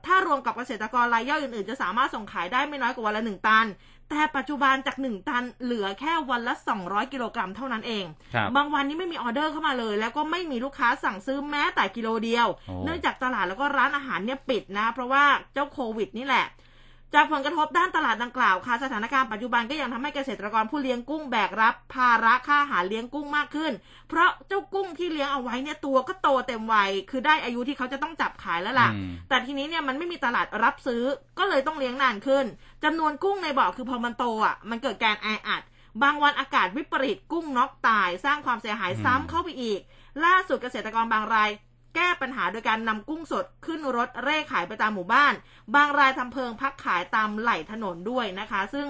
ถ้ารวมกับเกษตรกรรายย่อยอื่นๆ จะสามารถส่งขายได้ไม่น้อยกว่าวันละ 1 ตัน แต่ปัจจุบันจาก 1 ตันเหลือแค่วันละ 200 กิโลกรัมเท่านั้นเองครับบางวันนี้ไม่มีออเดอร์เข้ามาเลย แล้วก็ไม่มีลูกค้าสั่งซื้อแม้แต่กิโลเดียวโอ้เนื่องจากตลาดแล้วก็ร้านอาหารเนี่ยปิดนะ เพราะว่าเจ้าโควิดนี่แหละ จากผลกระทบด้านตลาดดังกล่าวค่ะสถานการณ์ปัจจุบันก็ยังทำให้เกษตรกรผู้เลี้ยงกุ้งแบกรับ ภาระค่าอาหารเลี้ยงกุ้งมากขึ้น เพราะเจ้ากุ้งที่เลี้ยงเอาไว้เนี่ยตัวก็โตเต็มวัยคือได้อายุที่เขาจะต้องจับขายแล้วล่ะอืมแต่ทีนี้เนี่ยมันไม่มีตลาดรับซื้อก็เลยต้องเลี้ยงนานขึ้นจำนวนกุ้งในบ่อคือพอมันโตอะมันเกิดการแออัด บางวันอากาศวิปริตกุ้งน็อกตาย สร้างความเสียหายซ้ำเข้าไปอีก ล่าสุดเกษตรกรบางราย แก้ปัญหาโดยการนำกุ้งสดขึ้นรถเร่ขายไปตามหมู่บ้าน บางรายทำเพิงพักขายตามไหล่ถนนด้วยนะคะ ซึ่ง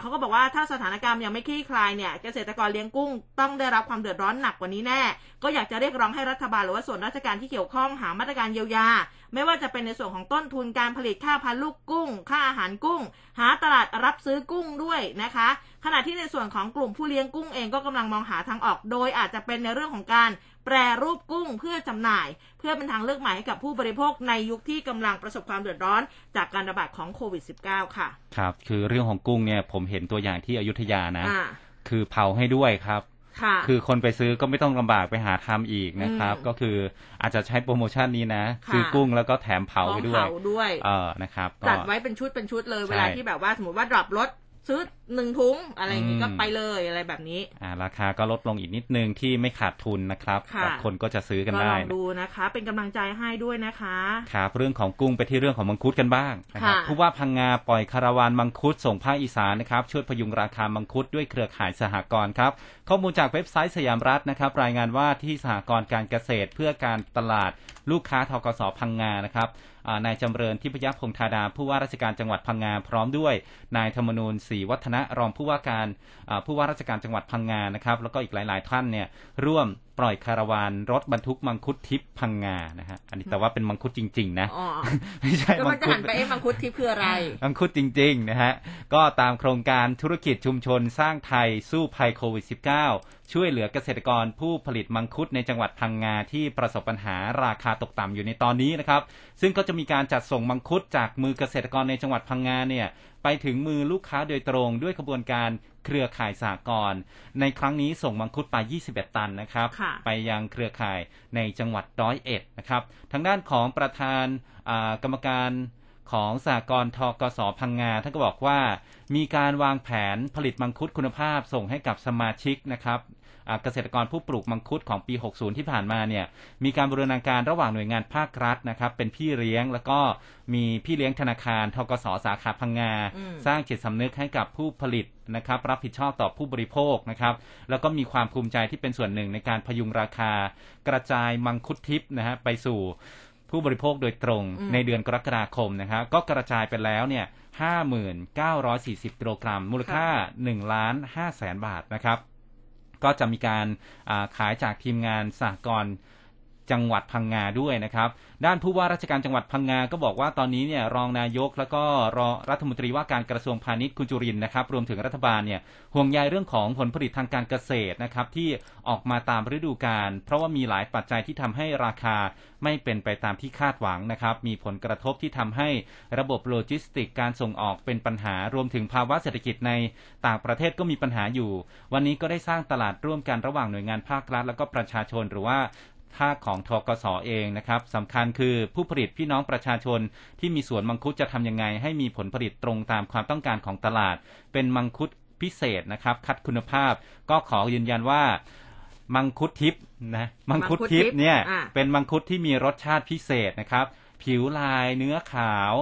เขาก็บอกว่าถ้าสถานการณ์ยังไม่คลี่คลายเนี่ยเกษตรกรเลี้ยงกุ้งต้องได้รับความเดือดร้อนหนักกว่านี้แน่ ก็อยากจะเรียกร้องให้รัฐบาลหรือว่าส่วนราชการที่เกี่ยวข้องหามาตรการเยียวยา ไม่ว่าจะเป็นในส่วนของต้นทุนการผลิตค่าพันลูกกุ้ง ค่าอาหารกุ้ง หาตลาดรับซื้อกุ้งด้วยนะคะ ขณะที่ในส่วนของกลุ่มผู้เลี้ยงกุ้งเองก็กำลังมองหาทางออก โดยอาจจะเป็นในเรื่องของการ แปรรูปกุ้งเพื่อจำหน่าย เพื่อเป็นทางเลือกใหม่ให้กับผู้บริโภคในยุคที่กำลังประสบความเดือดร้อน จากการระบาดของโควิด -19 ค่ะ ครับ คือเรื่องของกุ้งเนี่ยผมเห็นตัวอย่างที่อยุธยานะอ่าคือเผาให้ด้วยครับค่ะคือคนไปซื้อก็ไม่ต้องลำบากไปหาทำอีกนะครับอืมก็คืออาจจะใช้โปรโมชั่นนี้นะค่ะซื้อกุ้งแล้วก็แถมเผาไปด้วยเผาด้วยเออนะครับก็จัดไว้เป็นชุดเป็นชุดเลยใช่เวลาที่แบบว่าสมมติว่าดรอปรถ ซื้อหนึ่งถุงอะไรอย่างนี้อืมก็ไปเลยอะไรแบบนี้ อ่า ราคาก็ลดลงอีกนิดนึงที่ไม่ขาดทุนนะครับค่ะคนก็จะซื้อกันก็ลได้องดูนะคะ เป็นกำลังใจให้ด้วยนะคะครับเรื่องของกุ้งไปที่เรื่องของมังคุดกันบ้างนะครับค่ะผู้ว่าพังงาปล่อยคาราวานมังคุดส่งภาคอีสานนะครับช่วยพยุงราคามังคุดด้วยเครือข่ายสหกรณ์ครับข้อมูลจากเว็บไซต์สยามรัฐนะครับ รายงานว่าที่สหกรณ์การเกษตรเพื่อการตลาดลูกค้าทกสพังงานะครับอ่า นายจำเริญทิพยพงธาดาผู้ว่าราชการจังหวัดพังงาพร้อมด้วยนายธรรมนูญศรีวัฒนะรองผู้ว่าการผู้ว่าราชการจังหวัดพังงานะครับ แล้วก็อีกหลาย ๆ ท่านเนี่ยร่วม ปล่อยคาราวานรถบรรทุกมังคุดทิพย์พังงานะฮะอันนี้แต่ว่าเป็นมังคุดจริง ๆ นะอ๋อไม่ใช่ก็มัมันงจะคุดหันไปเอ๊ะมังคุดทิพย์คืออะไรมังคุดจริง ๆ นะฮะก็ตามโครงการธุรกิจชุมชนสร้างไทยสู้ภัยโควิด -19 ช่วยเหลือเกษตรกรผู้ผลิตมังคุดในจังหวัดพังงาที่ประสบปัญหาราคาตกต่ำอยู่ในตอนนี้นะครับ ซึ่งก็จะมีการจัดส่งมังคุดจากมือเกษตรกรในจังหวัดพังงาเนี่ยไปถึงมือลูกค้าโดยตรงด้วยขบวนการ เครือข่ายสากรณ์ในครั้งนี้ส่งมังคุดไป 21 ตันนะครับค่ะไปยังเครือข่ายในจังหวัดร้อยเอ็ดนะครับ ทางด้านของประธานอ่ากรรมการของสหกรณ์ทกสพังงาท่านก็บอกว่า มีการวางแผนผลิตมังคุดคุณภาพส่งให้กับสมาชิกนะครับอ่า เกษตรกรผู้ปลูกมังคุดของปี 60 ที่ผ่านมาเนี่ยมีการบูรณาการระหว่างหน่วยงานภาครัฐนะครับเป็นพี่เลี้ยงแล้วก็มีพี่เลี้ยงธนาคารทกสสาขาพังงาอืมสร้างจิตสำนึกให้กับผู้ผลิตนะครับรับผิดชอบต่อผู้บริโภคนะครับแล้วก็มีความภูมิใจที่เป็นส่วนหนึ่งในการพยุงราคา กระจายมังคุดทิพย์นะฮะไปสู่ผู้บริโภคโดยตรงอืมในเดือนกรกฎาคมนะครับก็กระจายไปแล้วเนี่ย 5,940 กิโลกรัม มูลค่า 1 ล้าน5แสนบาทนะครับ ก็จะมีการขายจากทีมงานสหกรณ์ จังหวัดพังงาด้วยนะครับ ด้านผู้ว่าราชการจังหวัดพังงาก็บอกว่าตอนนี้เนี่ยรองนายกแล้วก็รองรัฐมนตรีว่าการกระทรวงพาณิชย์คุณจุรินนะครับ รวมถึงรัฐบาลเนี่ยห่วงใยเรื่องของผลผลิตทางการเกษตรนะครับที่ออกมาตามฤดูกาลเพราะว่ามีหลายปัจจัยที่ทำให้ราคาไม่เป็นไปตามที่คาดหวังนะครับ มีผลกระทบที่ทำให้ระบบโลจิสติกการส่งออกเป็นปัญหารวมถึงภาวะเศรษฐกิจในต่างประเทศก็มีปัญหาอยู่ วันนี้ก็ได้สร้างตลาดร่วมกันระหว่างหน่วยงานภาครัฐ แล้วก็ประชาชนหรือว่า ภาคของธกสเองนะครับสำคัญคือผู้ผลิตพี่น้องประชาชนที่มีสวนมังคุดจะทำยังไง ให้มีผลผลิตตรงตามความต้องการของตลาด เป็นมังคุดพิเศษนะครับ คัดคุณภาพ ก็ขอยืนยันว่ามังคุดทิพย์นะมังคุดทิพย์เนี่ยอะเป็นมังคุดที่มีรสชาติพิเศษนะครับ ผิวลายเนื้อขาว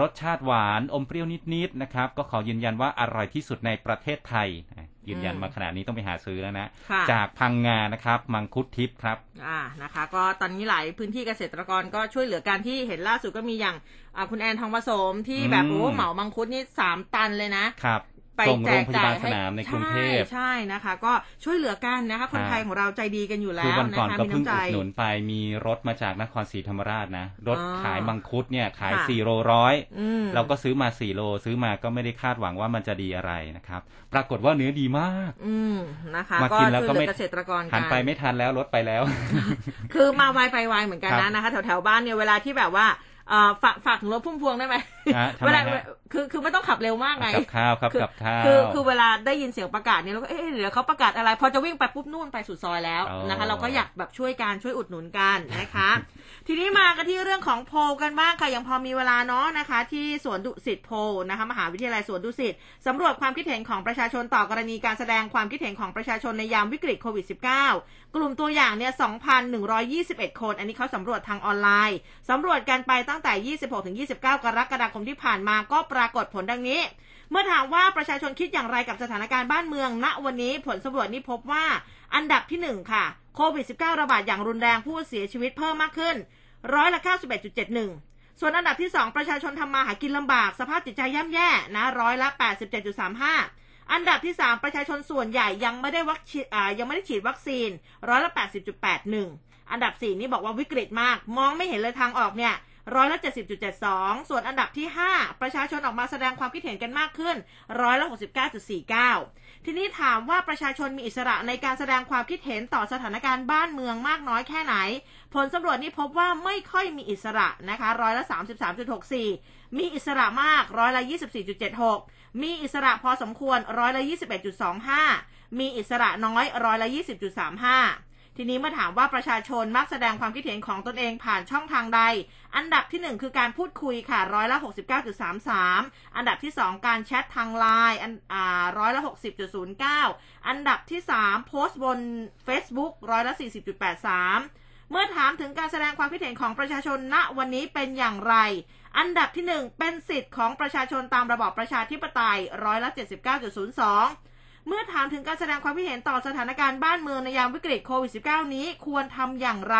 รสชาติหวานอมเปรี้ยวนิดๆนะครับ ก็ขอยืนยันว่าอร่อยที่สุดในประเทศไทยนะ ยืนยันมาขนาดนี้ต้องไปหาซื้อแล้วนะค่ะจากพังงานะครับ มังคุดทิพย์ครับ อ่านะคะ ก็ตอนนี้หลายพื้นที่เกษตรกรก็ช่วยเหลือการที่เห็นล่าสุดก็มีอย่างอ่าคุณแอนทองผสมที่แบบอืมโอ้เหมามังคุดนี่สามตันเลยนะครับไป ส่งแจโรงกพจ่ายยาบาลให้สนามในกรุงเทพใช่ใช่นะคะ ก็ช่วยเหลือกันนะคะ คนฮะไทยของเราใจดีกันอยู่แล้คือววันนะก่อนคะก็มีเพิ่งน้ำใจอุดหนุนไปมีรถมาจากนครศรีธรรมราชนะ รถอ๋อขายมังคุดเนี่ยขายค่ะ4โลร้อยอืมเราก็ซื้อมา4โลซื้อมาก็ไม่ได้คาดหวังว่ามันจะดีอะไรนะครับ ปรากฏว่าเนื้อดีมากอืมนะคะมาก็กินแล้วช่วยก็เหลืไม่อเกษตรกรหักันนไปไม่ทันแล้วรถไปแล้ว คือมาไวไปไวเหมือนกันครันะบนะคะ แถวแถวๆบ้านเนี่ยเวลาที่แบบว่าเอ่อ ฝากฝากถึงรถพุ่มพวงได้ไหมฮะทำไมเวลาฮะคือคือไม่ต้องขับเร็วมากไงกับข้าวครับคือกับข้าวคือคือเวลาได้ยินเสียงประกาศเนี่ยเราก็เอ๊ะเดี๋ยวเขาประกาศอะไร พอจะวิ่งไปปุ๊บนู่นไปสุดซอยแล้วอ๋อนะคะ เราก็อยากแบบช่วยการช่วยอุดหนุนกันนะคะ ทีนี้มากันที่เรื่องของโพลกันบ้างค่ะยังพอมีเวลาเนาะนะคะ ที่สวนดุสิตโพลนะคะมหาวิทยาลัยสวนดุสิตสำรวจความคิดเห็นของประชาชนต่อกรณีการแสดงความคิดเห็นของประชาชนในยามวิกฤตโควิด -19 กลุ่มตัวอย่างเนี่ย 2,121 คน อันนี้เขาสำรวจทางออนไลน์ สำรวจกันไปตั้งแต่ 26-29 กรกฎาคมที่ผ่านมาก็ปรากฏผลดังนี้ เมื่อถามว่าประชาชนคิดอย่างไรกับสถานการณ์บ้านเมือง ณ วันนี้ผลสำรวจนี้พบว่าอันดับที่หนึ่งค่ะ โควิด 19 ระบาดอย่างรุนแรงผู้เสียชีวิตเพิ่มมากขึ้น ร้อยละ 91.71 ส่วนอันดับที่ 2 ประชาชนทำมาหากินลำบาก สภาพจิตใจย่ำแย่นะ ร้อยละ 87.35 อันดับที่ 3 ประชาชนส่วนใหญ่ยังไม่ได้วัคซีนยังไม่ได้ฉีดวัคซีนร้อยละ80.81อันดับ 4 นี่บอกว่าวิกฤตมาก มองไม่เห็นเลยทางออกเนี่ยร้อยละ70.72ส่วนอันดับที่ 5 ประชาชนออกมาแสดงความคิดเห็นกันมากขึ้นร้อยละ69.49ทีนี้ถามว่าประชาชนมีอิสระในการแสดงความคิดเห็นต่อสถานการณ์บ้านเมืองมากน้อยแค่ไหน ผลสำรวจนี้พบว่าไม่ค่อยมีอิสระนะคะร้อยละ33.64มีอิสระมากร้อยละ24.76 มีอิสระพอสมควรร้อยละ21.25 มีอิสระน้อยร้อยละ20.35 ทีนี้เมื่อถามว่าประชาชนมักแสดงความคิดเห็นของตนเองผ่านช่องทางใด อันดับที่ 1 คือการพูดคุยค่ะร้อยละ69.33 อันดับที่ 2 การแชททางไลน์อ่าร้อยละ60.09 อันดับที่ 3 โพสต์บน Facebook ร้อยละ40.83 เมื่อถามถึงการแสดงความคิดเห็นของประชาชนณวันนี้เป็นอย่างไร อันดับที่ 1 เป็นสิทธิ์ของประชาชนตามระบอบประชาธิปไตยร้อยละ79.02 เมื่อถามถึงการแสดงความคิดเห็นต่อสถานการณ์บ้านเมืองในยามวิกฤตโควิด -19 นี้ควรทำอย่างไร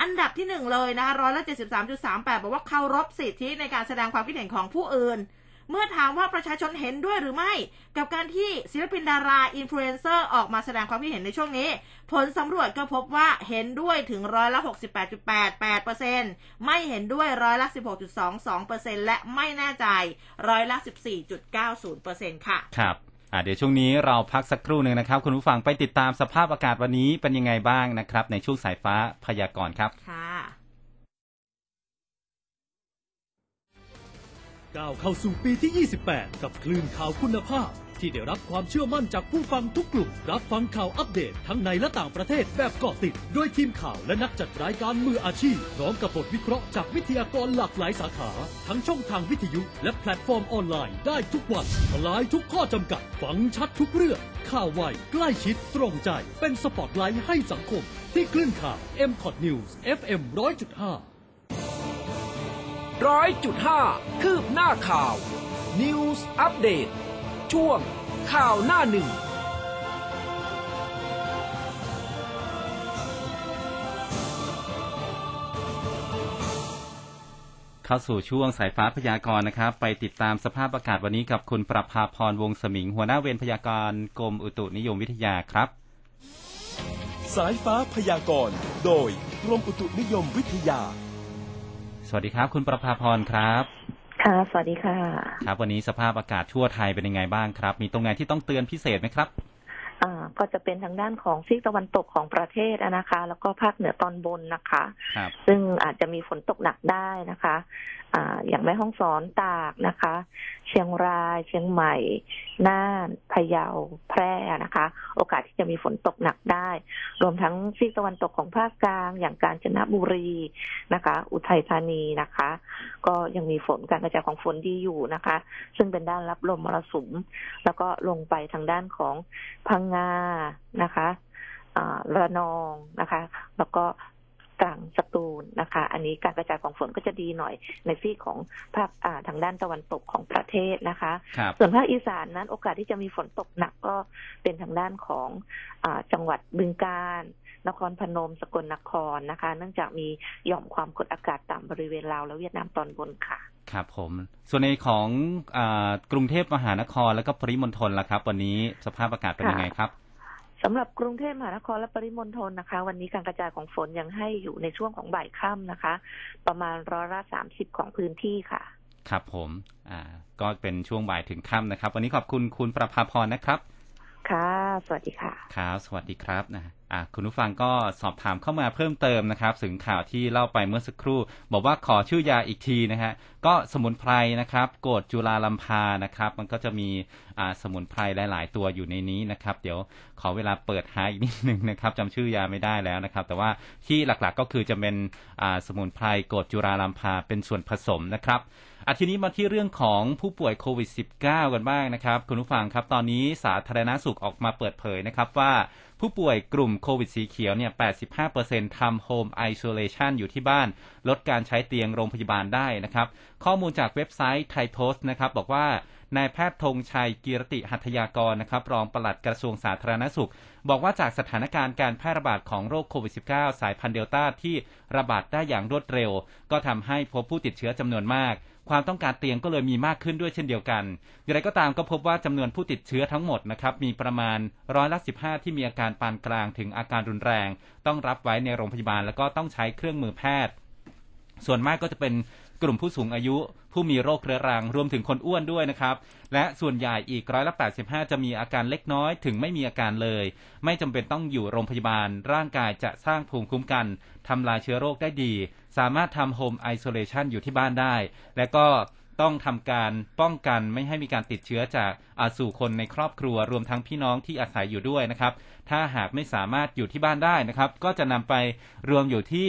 อันดับที่หนึ่งเลยนะคะร้อยละ73.38 บอกว่าเคารพสิทธิในการแสดงความคิดเห็นของผู้อื่น เมื่อถามว่าประชาชนเห็นด้วยหรือไม่ กับการที่ศิลปินดาราอินฟลูเอนเซอร์ออกมาแสดงความคิดเห็นในช่วงนี้ ผลสำรวจก็พบว่าเห็นด้วยถึงร้อยละ68.88%ไม่เห็นด้วยร้อยละ 16.22%และไม่แน่ใจร้อยละ 14.90%ค่ะ ครับอ่าเดี๋ยวช่วงนี้เราพักสักครู่หนึ่งนะครับ คุณผู้ฟังไปติดตามสภาพอากาศวันนี้เป็นยังไงบ้างนะครับ ในช่วงสายฟ้าพยากรณ์ครับ ค่ะ ก้าวเข้าสู่ปีที่ 28 กับคลื่นข่าวคุณภาพ ที่ได้รับความเชื่อมั่นจากผู้ฟังทุกกลุ่ม รับฟังข่าวอัปเดตทั้งในและต่างประเทศแบบเกาะติดด้วยทีมข่าวและนักจัดรายการมืออาชีพพร้อมกับบทวิเคราะห์จากวิทยากรหลากหลายสาขา ทั้งช่องทางวิทยุและแพลตฟอร์มออนไลน์ได้ทุกวันทลายทุกข้อจำกัดฟังชัดทุกเรื่องข่าวไวใกล้ชิดตรงใจ เป็นสปอตไลท์ให้สังคม ที่คลื่นข่าว m c o t News FM 100.5 ร้อยจุดห้าคืบหน้าข่าว News อัปเดตช่วงข่าวหน้าหนึ่งคเข้าสู่ช่วงสายฟ้าพยากรณ์นะครับ ไปติดตามสภาพอากาศวันนี้กับคุณประภาพรวงศ์สมิง หัวหน้าเวรพยากรณ์กรมอุตุนิยมวิทยาครับ สายฟ้าพยากรณ์ โดยกรมอุตุนิยมวิทยา สวัสดีครับ คุณประภาพรครับ ค่ะ สวัสดีค่ะ ครับ วันนี้สภาพอากาศทั่วไทยเป็นยังไงบ้างครับ มีตรงไหนที่ต้องเตือนพิเศษไหมครับอ่าก็จะเป็นทางด้านของซีกตะวันตกของประเทศอะนะคะ แล้วก็ภาคเหนือตอนบนนะคะครับซึ่งอาจจะมีฝนตกหนักได้นะคะ ออย่างแม่ห้องสอนตากนะคะ เชียงราย เชียงใหม่ น่านพะเยาแพร่นะคะ โอกาสที่จะมีฝนตกหนักได้ รวมทั้งซีกตะวันตกของภาคกลาง อย่างกาญจนบุรีนะคะ อุทัยธานีนะคะ ก็ยังมีฝนการกระจายของฝนดีอยู่นะคะ ซึ่งเป็นด้านรับลมมรสุม แล้วก็ลงไปทางด้านของพังงานะคะระนองนะคะ แล้วก็ ตรังสตูลนะคะ อันนี้การกระจายของฝนก็จะดีหน่อยในซีกของภาคอ่าทางด้านตะวันตกของประเทศนะคะครับส่วนภาคอีสานนั้นโอกาสที่จะมีฝนตกหนักก็เป็นทางด้านของอาจังหวัดบึงกาฬนครพนมสกลนครนะคะ เนื่องจากมีหย่อมความกดอากาศต่ำบริเวณลาวและเวียดนามตอนบนค่ะ ครับผม ส่วนในของอากรุงเทพมหานครแล้วก็ปริมณฑลล่ะครับ วันนี้สภาพอากาศเป็นยังไงครับ สำหรับกรุงเทพมหานครและปริมณฑลนะคะ วันนี้การกระจายของฝนยังให้อยู่ในช่วงของบ่ายค่ำนะคะ ประมาณร้อยละสามสิบของพื้นที่ค่ะ ครับผม อ่า ก็เป็นช่วงบ่ายถึงค่ำนะครับ วันนี้ขอบคุณคุณประภาพรนะครับ ค่ะ สวัสดีค่ะ ครับ สวัสดีครับนะอะคุณผู้ฟังก็สอบถามเข้ามาเพิ่มเติมนะครับ ถึงข่าวที่เล่าไปเมื่อสักครู่ บอกว่าขอชื่อยาอีกทีนะฮะก็สมุนไพรนะครับโกดจุลาลัมพานะครับ มันก็จะมีอ่าสมุนไพรหลาย ๆ ตัวอยู่ในนี้นะครับ เดี๋ยวขอเวลาเปิดหาอีกนิดนึงนะครับจำชื่อยาไม่ได้แล้วนะครับ แต่ว่าที่หลักๆก็คือจะเป็นอ่าสมุนไพรโกดจุลาลัมพาเป็นส่วนผสมนะครับ อาทีนี้มาที่เรื่องของผู้ป่วยโควิด -19 กันบ้างนะครับ คุณผู้ฟังครับ ตอนนี้สาธารณสุขออกมาเปิดเผยนะครับว่าผู้ป่วยกลุ่มโควิดสีเขียวเนี่ย 85%ทำโฮมไอโซเลชันอยู่ที่บ้าน ลดการใช้เตียงโรงพยาบาลได้นะครับ ข้อมูลจากเว็บไซต์ไทยโพสต์นะครับ บอกว่านายแพทย์ธงชัยกีรติหัตถยากรนะครับ รองปลัดกระทรวงสาธารณสุข บอกว่าจากสถานการณ์การแพร่ระบาดของโรคโควิด -19 สายพันธุ์เดลต้าที่ระบาดได้อย่างรวดเร็ว ก็ทำให้พบผู้ติดเชื้อจำนวนมาก ความต้องการเตียงก็เลยมีมากขึ้นด้วยเช่นเดียวกันอย่างไรก็ตามก็พบว่าจำนวนผู้ติดเชื้อทั้งหมดนะครับมีประมาณร้อยละ15ที่มีอาการปานกลางถึงอาการรุนแรง ต้องรับไว้ในโรงพยาบาลแล้วก็ต้องใช้เครื่องมือแพทย์ ส่วนมากก็จะเป็นกลุ่มผู้สูงอายุผู้มีโรคเรื้อรังรวมถึงคนอ้วนด้วยนะครับ และส่วนใหญ่อีกร้อยละ 85 จะมีอาการเล็กน้อยถึงไม่มีอาการเลย ไม่จำเป็นต้องอยู่โรงพยาบาล ร่างกายจะสร้างภูมิคุ้มกันทำลายเชื้อโรคได้ดี สามารถทำโฮมไอโซเลชันอยู่ที่บ้านได้ และก็ต้องทำการป้องกันไม่ให้มีการติดเชื้อจากอาสู่คนในครอบครัวรวมทั้งพี่น้องที่อาศัยอยู่ด้วยนะครับ ถ้าหากไม่สามารถอยู่ที่บ้านได้นะครับ ก็จะนำไปรวมอยู่ที่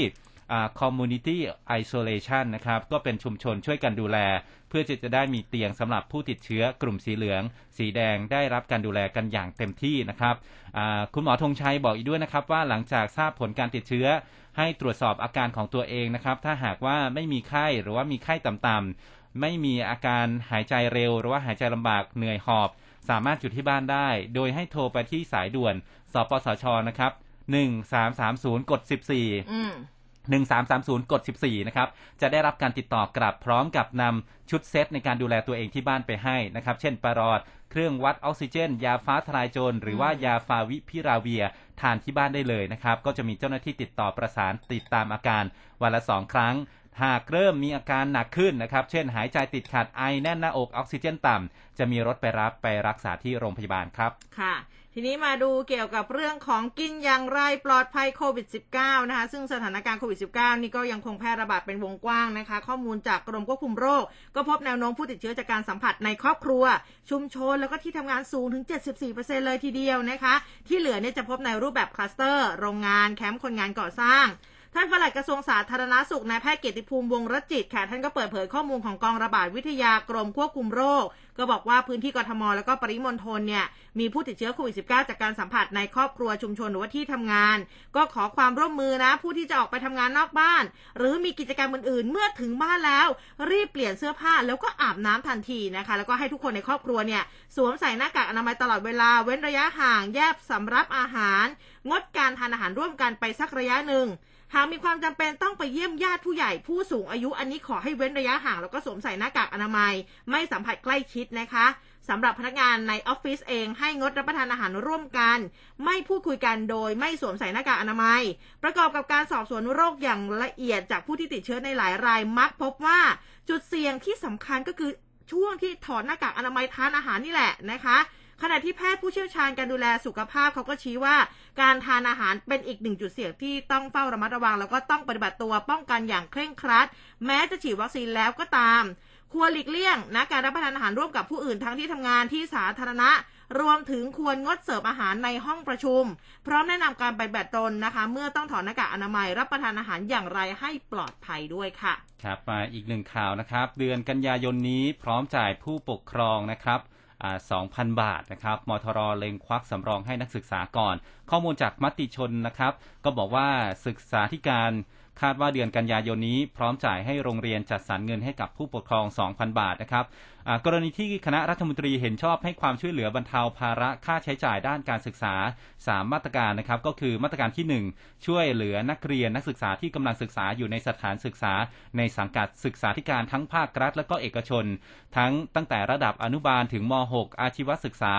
community isolation นะครับ ก็เป็นชุมชนช่วยกันดูแล เพื่อจะจะได้มีเตียงสำหรับผู้ติดเชื้อกลุ่มสีเหลือง สีแดงได้รับการดูแลกันอย่างเต็มที่นะครับคุณหมอธงชัยบอกอีกด้วยนะครับว่าหลังจากทราบผลการติดเชื้อ ให้ตรวจสอบอาการของตัวเองนะครับ ถ้าหากว่าไม่มีไข้หรือว่ามีไข้ต่ำๆไม่มีอาการหายใจเร็ว หรือว่าหายใจลำบากเหนื่อยหอบ สามารถอยู่ที่บ้านได้ โดยให้โทรไปที่สายด่วน สปสชนะครับหนึ่งสามสามศูนย์กดสิบสี่ 1330 กด 14 นะครับ จะได้รับการติดต่อกลับพร้อมกับนำชุดเซตในการดูแลตัวเองที่บ้านไปให้นะครับ เช่นปรอด เครื่องวัดออกซิเจน ยาฟ้าทลายโจร หรือว่ายาฟาวิพิราเวีย ทานที่บ้านได้เลยนะครับ ก็จะมีเจ้าหน้าที่ติดต่อประสานติดตามอาการวันละสองครั้ง หากเริ่มมีอาการหนักขึ้นนะครับ เช่นหายใจติดขัดไอแน่นหน้าอกออกซิเจนต่ำจะมีรถไปรับไปรักษาที่โรงพยาบาลครับ ค่ะ ทีนี้มาดูเกี่ยวกับเรื่องของกินอย่างไรปลอดภัยโควิด -19 นะคะ ซึ่งสถานการณ์โควิด -19 นี่ก็ยังคงแพร่ระบาดเป็นวงกว้างนะคะ ข้อมูลจากกรมควบคุมโรค ก็พบแนวโน้มผู้ติดเชื้อจากการสัมผัสในครอบครัว ชุมชนแล้วก็ที่ทำงานสูงถึง 74%เลยทีเดียวนะคะ ที่เหลือเนี่ยจะพบในรูปแบบคลัสเตอร์ โรงงานแคมป์คนงานก่อสร้างท่านปลัดกระทรวงสาธารณสุขนายแพทย์เกียรติภูมิวงศ์รจิตค่ะท่านก็เปิดเผยข้อมูลของกองระบาดวิทยากรมควบคุมโรค ก็บอกว่าพื้นที่กทม แล้วก็ปริมณฑลเนี่ย มีผู้ติดเชื้อโควิด -19 จากการสัมผัสในครอบครัวชุมชนหรือว่าที่ทำงาน ก็ขอความร่วมมือนะ ผู้ที่จะออกไปทำงานนอกบ้าน หรือมีกิจกรรมอื่นๆ เมื่อถึงบ้านแล้ว รีบเปลี่ยนเสื้อผ้าแล้วก็อาบน้ำทันทีนะคะ แล้วก็ให้ทุกคนในครอบครัวเนี่ยสวมใส่หน้ากากอนามัยตลอดเวลาเว้นระยะห่างแยกสำรับอาหาร งดการทานอาหารร่วมกันไปสักระยะหนึ่งหากมีความจำเป็นต้องไปเยี่ยมญาติผู้ใหญ่ผู้สูงอายุอันนี้ขอให้เว้นระยะห่างแล้วก็สวมใส่หน้ากากอนามัย ไม่สัมผัสใกล้ชิดนะคะ สำหรับพนักงานในออฟฟิศเองให้งดรับประทานอาหารร่วมกัน ไม่พูดคุยกันโดยไม่สวมใส่หน้ากากอนามัย ประกอบกับการสอบสวนโรคอย่างละเอียดจากผู้ที่ติดเชื้อในหลายรายมักพบว่าจุดเสี่ยงที่สำคัญก็คือช่วงที่ถอดหน้ากากอนามัยทานอาหารนี่แหละนะคะขณะที่แพทย์ผู้เชี่ยวชาญการดูแลสุขภาพเขาก็ชี้ว่า การทานอาหารเป็นอีกหนึ่งจุดเสี่ยงที่ต้องเฝ้าระมัดระวัง แล้วก็ต้องปฏิบัติตัวป้องกันอย่างเคร่งครัด แม้จะฉีดวัคซีนแล้วก็ตาม ควรหลีกเลี่ยงนะการรับประทานอาหารร่วมกับผู้อื่นทั้งที่ทำงานที่สาธารณะ รวมถึงควรงดเสิร์ฟอาหารในห้องประชุม พร้อมแนะนำการไปฏิบัติตนนะคะ เมื่อต้องถอดหน้ากากอนามัยรับประทานอาหารอย่างไรให้ปลอดภัยด้วยค่ะ ครับมาอีกหนึ่งข่าวนะครับ เดือนกันยายนนี้พร้อมจ่ายผู้ปกครองนะครับอ่า2,000 บาทนะครับ มทรเล็งควักสำรองให้นักศึกษาก่อน ข้อมูลจากมติชนนะครับ ก็บอกว่าศึกษาธิการ คาดว่าเดือนกันยายนนี้พร้อมจ่ายให้โรงเรียนจัดสรรเงินให้กับผู้ปกครอง 2,000 บาทนะครับกรณีที่คณะรัฐมนตรีเห็นชอบให้ความช่วยเหลือบรรเทาภาระค่าใช้จ่ายด้านการศึกษา 3 มาตรการนะครับ ก็คือมาตรการที่ 1 ช่วยเหลือนักเรียนนักศึกษาที่กำลังศึกษาอยู่ในสถานศึกษา ในสังกัดศึกษาธิการทั้งภาครัฐ และก็เอกชน ทั้งตั้งแต่ระดับอนุบาลถึงม .6 อาชีวศึกษา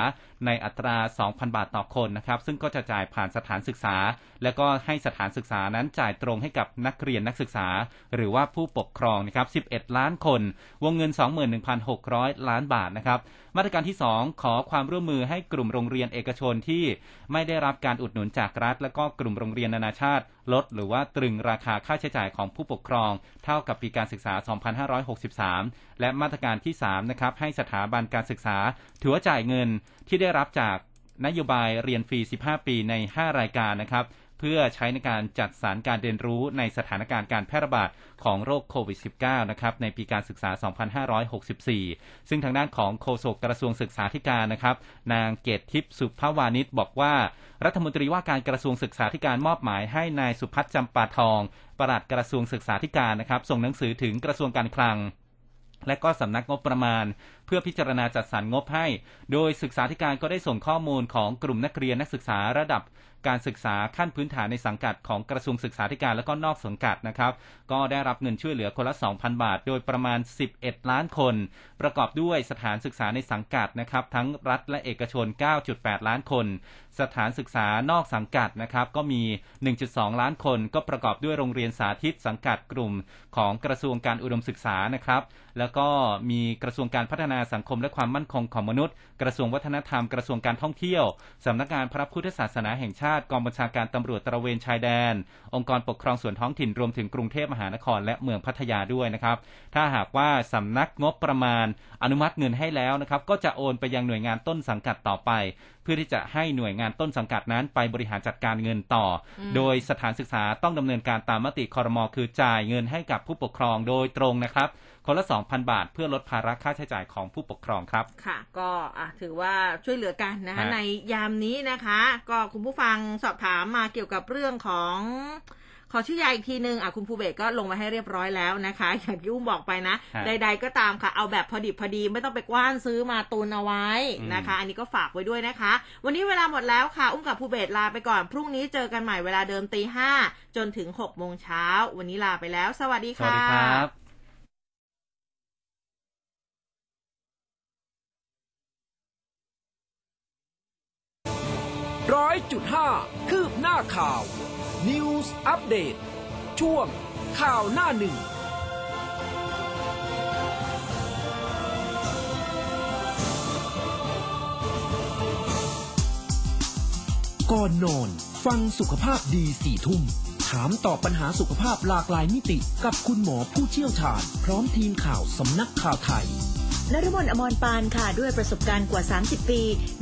ในอัตรา 2,000 บาทต่อคนนะครับ ซึ่งก็จะจ่ายผ่านสถานศึกษา และก็ให้สถานศึกษานั้นจ่ายตรงให้กับนักเรียนนักศึกษา หรือว่าผู้ปกครองนะครับ 11 ล้านคน วงเงิน 21,600ล้านบาทนะครับ มาตรการที่ 2 ขอความร่วมมือให้กลุ่มโรงเรียนเอกชนที่ไม่ได้รับการอุดหนุนจากรัฐ และก็กลุ่มโรงเรียนนานาชาติ ลดหรือว่าตรึงราคาค่าใช้จ่ายของผู้ปกครอง เท่ากับปีการศึกษา 2563 และมาตรการที่3นะครับให้สถาบันการศึกษาถือว่าจ่ายเงินที่ได้รับจากนโยบายเรียนฟรี 15 ปีใน 5 รายการนะครับ เพื่อใช้ในการจัดสรรการเรียนรู้ในสถานการณ์การแพร่ระบาดของโรคโควิด -19 นะครับในปีการศึกษา 2564 ซึ่งทางด้านของโฆษกกระทรวงศึกษาธิการนะครับ นางเกตทิพย์สุภาวานิชบอกว่า รัฐมนตรีว่าการกระทรวงศึกษาธิการมอบหมายให้นายสุพัฒน์จำปาทองปลัดกระทรวงศึกษาธิการนะครับ ส่งหนังสือถึงกระทรวงการคลังและก็สำนักงบประมาณ เพื่อพิจารณาจัดสรรงบให้ โดยศึกษาธิการก็ได้ส่งข้อมูลของกลุ่มนักเรียนนักศึกษาระดับ การศึกษาขั้นพื้นฐานในสังกัดของกระทรวงศึกษาธิการและก็นอกสังกัดนะครับ ก็ได้รับเงินช่วยเหลือคนละ 2,000 บาท โดยประมาณ 11 ล้านคน ประกอบด้วยสถานศึกษาในสังกัดนะครับทั้งรัฐและเอกชน 9.8 ล้านคน สถานศึกษานอกสังกัดนะครับก็มี 1.2 ล้านคน ก็ประกอบด้วยโรงเรียนสาธิตสังกัดกลุ่มของกระทรวงการอุดมศึกษานะครับ แล้วก็มีกระทรวงการพัฒนาสังคมและความมั่นคงของมนุษย์ กระทรวงวัฒนธรรม กระทรวงการท่องเที่ยว สำนักงานพระพุทธศาสนาแห่งชาติ กองบัญชาการตำรวจตระเวนชายแดน องค์กรปกครองส่วนท้องถิ่นรวมถึงกรุงเทพมหานคร และเมืองพัทยาด้วยนะครับ ถ้าหากว่าสำนักงบประมาณอนุมัติเงินให้แล้วนะครับ ก็จะโอนไปยังหน่วยงานต้นสังกัดต่อไป เพื่อที่จะให้หน่วยงานต้นสังกัดนั้นไปบริหารจัดการเงินต่ออมโดยสถานศึกษาต้องดำเนินการตามมติคอรมอคือจ่ายเงินให้กับผู้ปกครองโดยตรงนะครับ คนละ2,000 บาท เพื่อลดภาระค่าใช้จ่ายของผู้ปกครองครับ ค่ะ ก็อะถือว่าช่วยเหลือกันนะคะฮะในยามนี้นะคะ ก็คุณผู้ฟังสอบถามมาเกี่ยวกับเรื่องของขอชื่อยาอีกทีนึงอะคุณภูเบศก็ลงมาให้เรียบร้อยแล้วนะคะ อย่างที่อุ้มบอกไปนะฮะใด ๆ ก็ตามค่ะ เอาแบบพอดิบพอดีไม่ต้องไปกว้านซื้อมาตุนเอาไว้อืมนะคะ อันนี้ก็ฝากไว้ด้วยนะคะ วันนี้เวลาหมดแล้วค่ะ อุ้มกับภูเบศลาไปก่อน พรุ่งนี้เจอกันใหม่เวลาเดิมตีห้าจนถึงหกโมงเช้าวันนี้ลาไปแล้ว สวัสดีสวัสค่ะดีครับ ร้อยจุดห้าคืบหน้าข่าว News อัปเดตช่วงข่าวหน้าหนึ่งก่อนนอน ฟังสุขภาพดีสี่ทุ่ม ถามตอบปัญหาสุขภาพหลากหลายมิติ กับคุณหมอผู้เชี่ยวชาญ พร้อมทีมข่าวสำนักข่าวไทยนรมนอมรปานค่ะ ด้วยประสบการณ์กว่า 30 ปี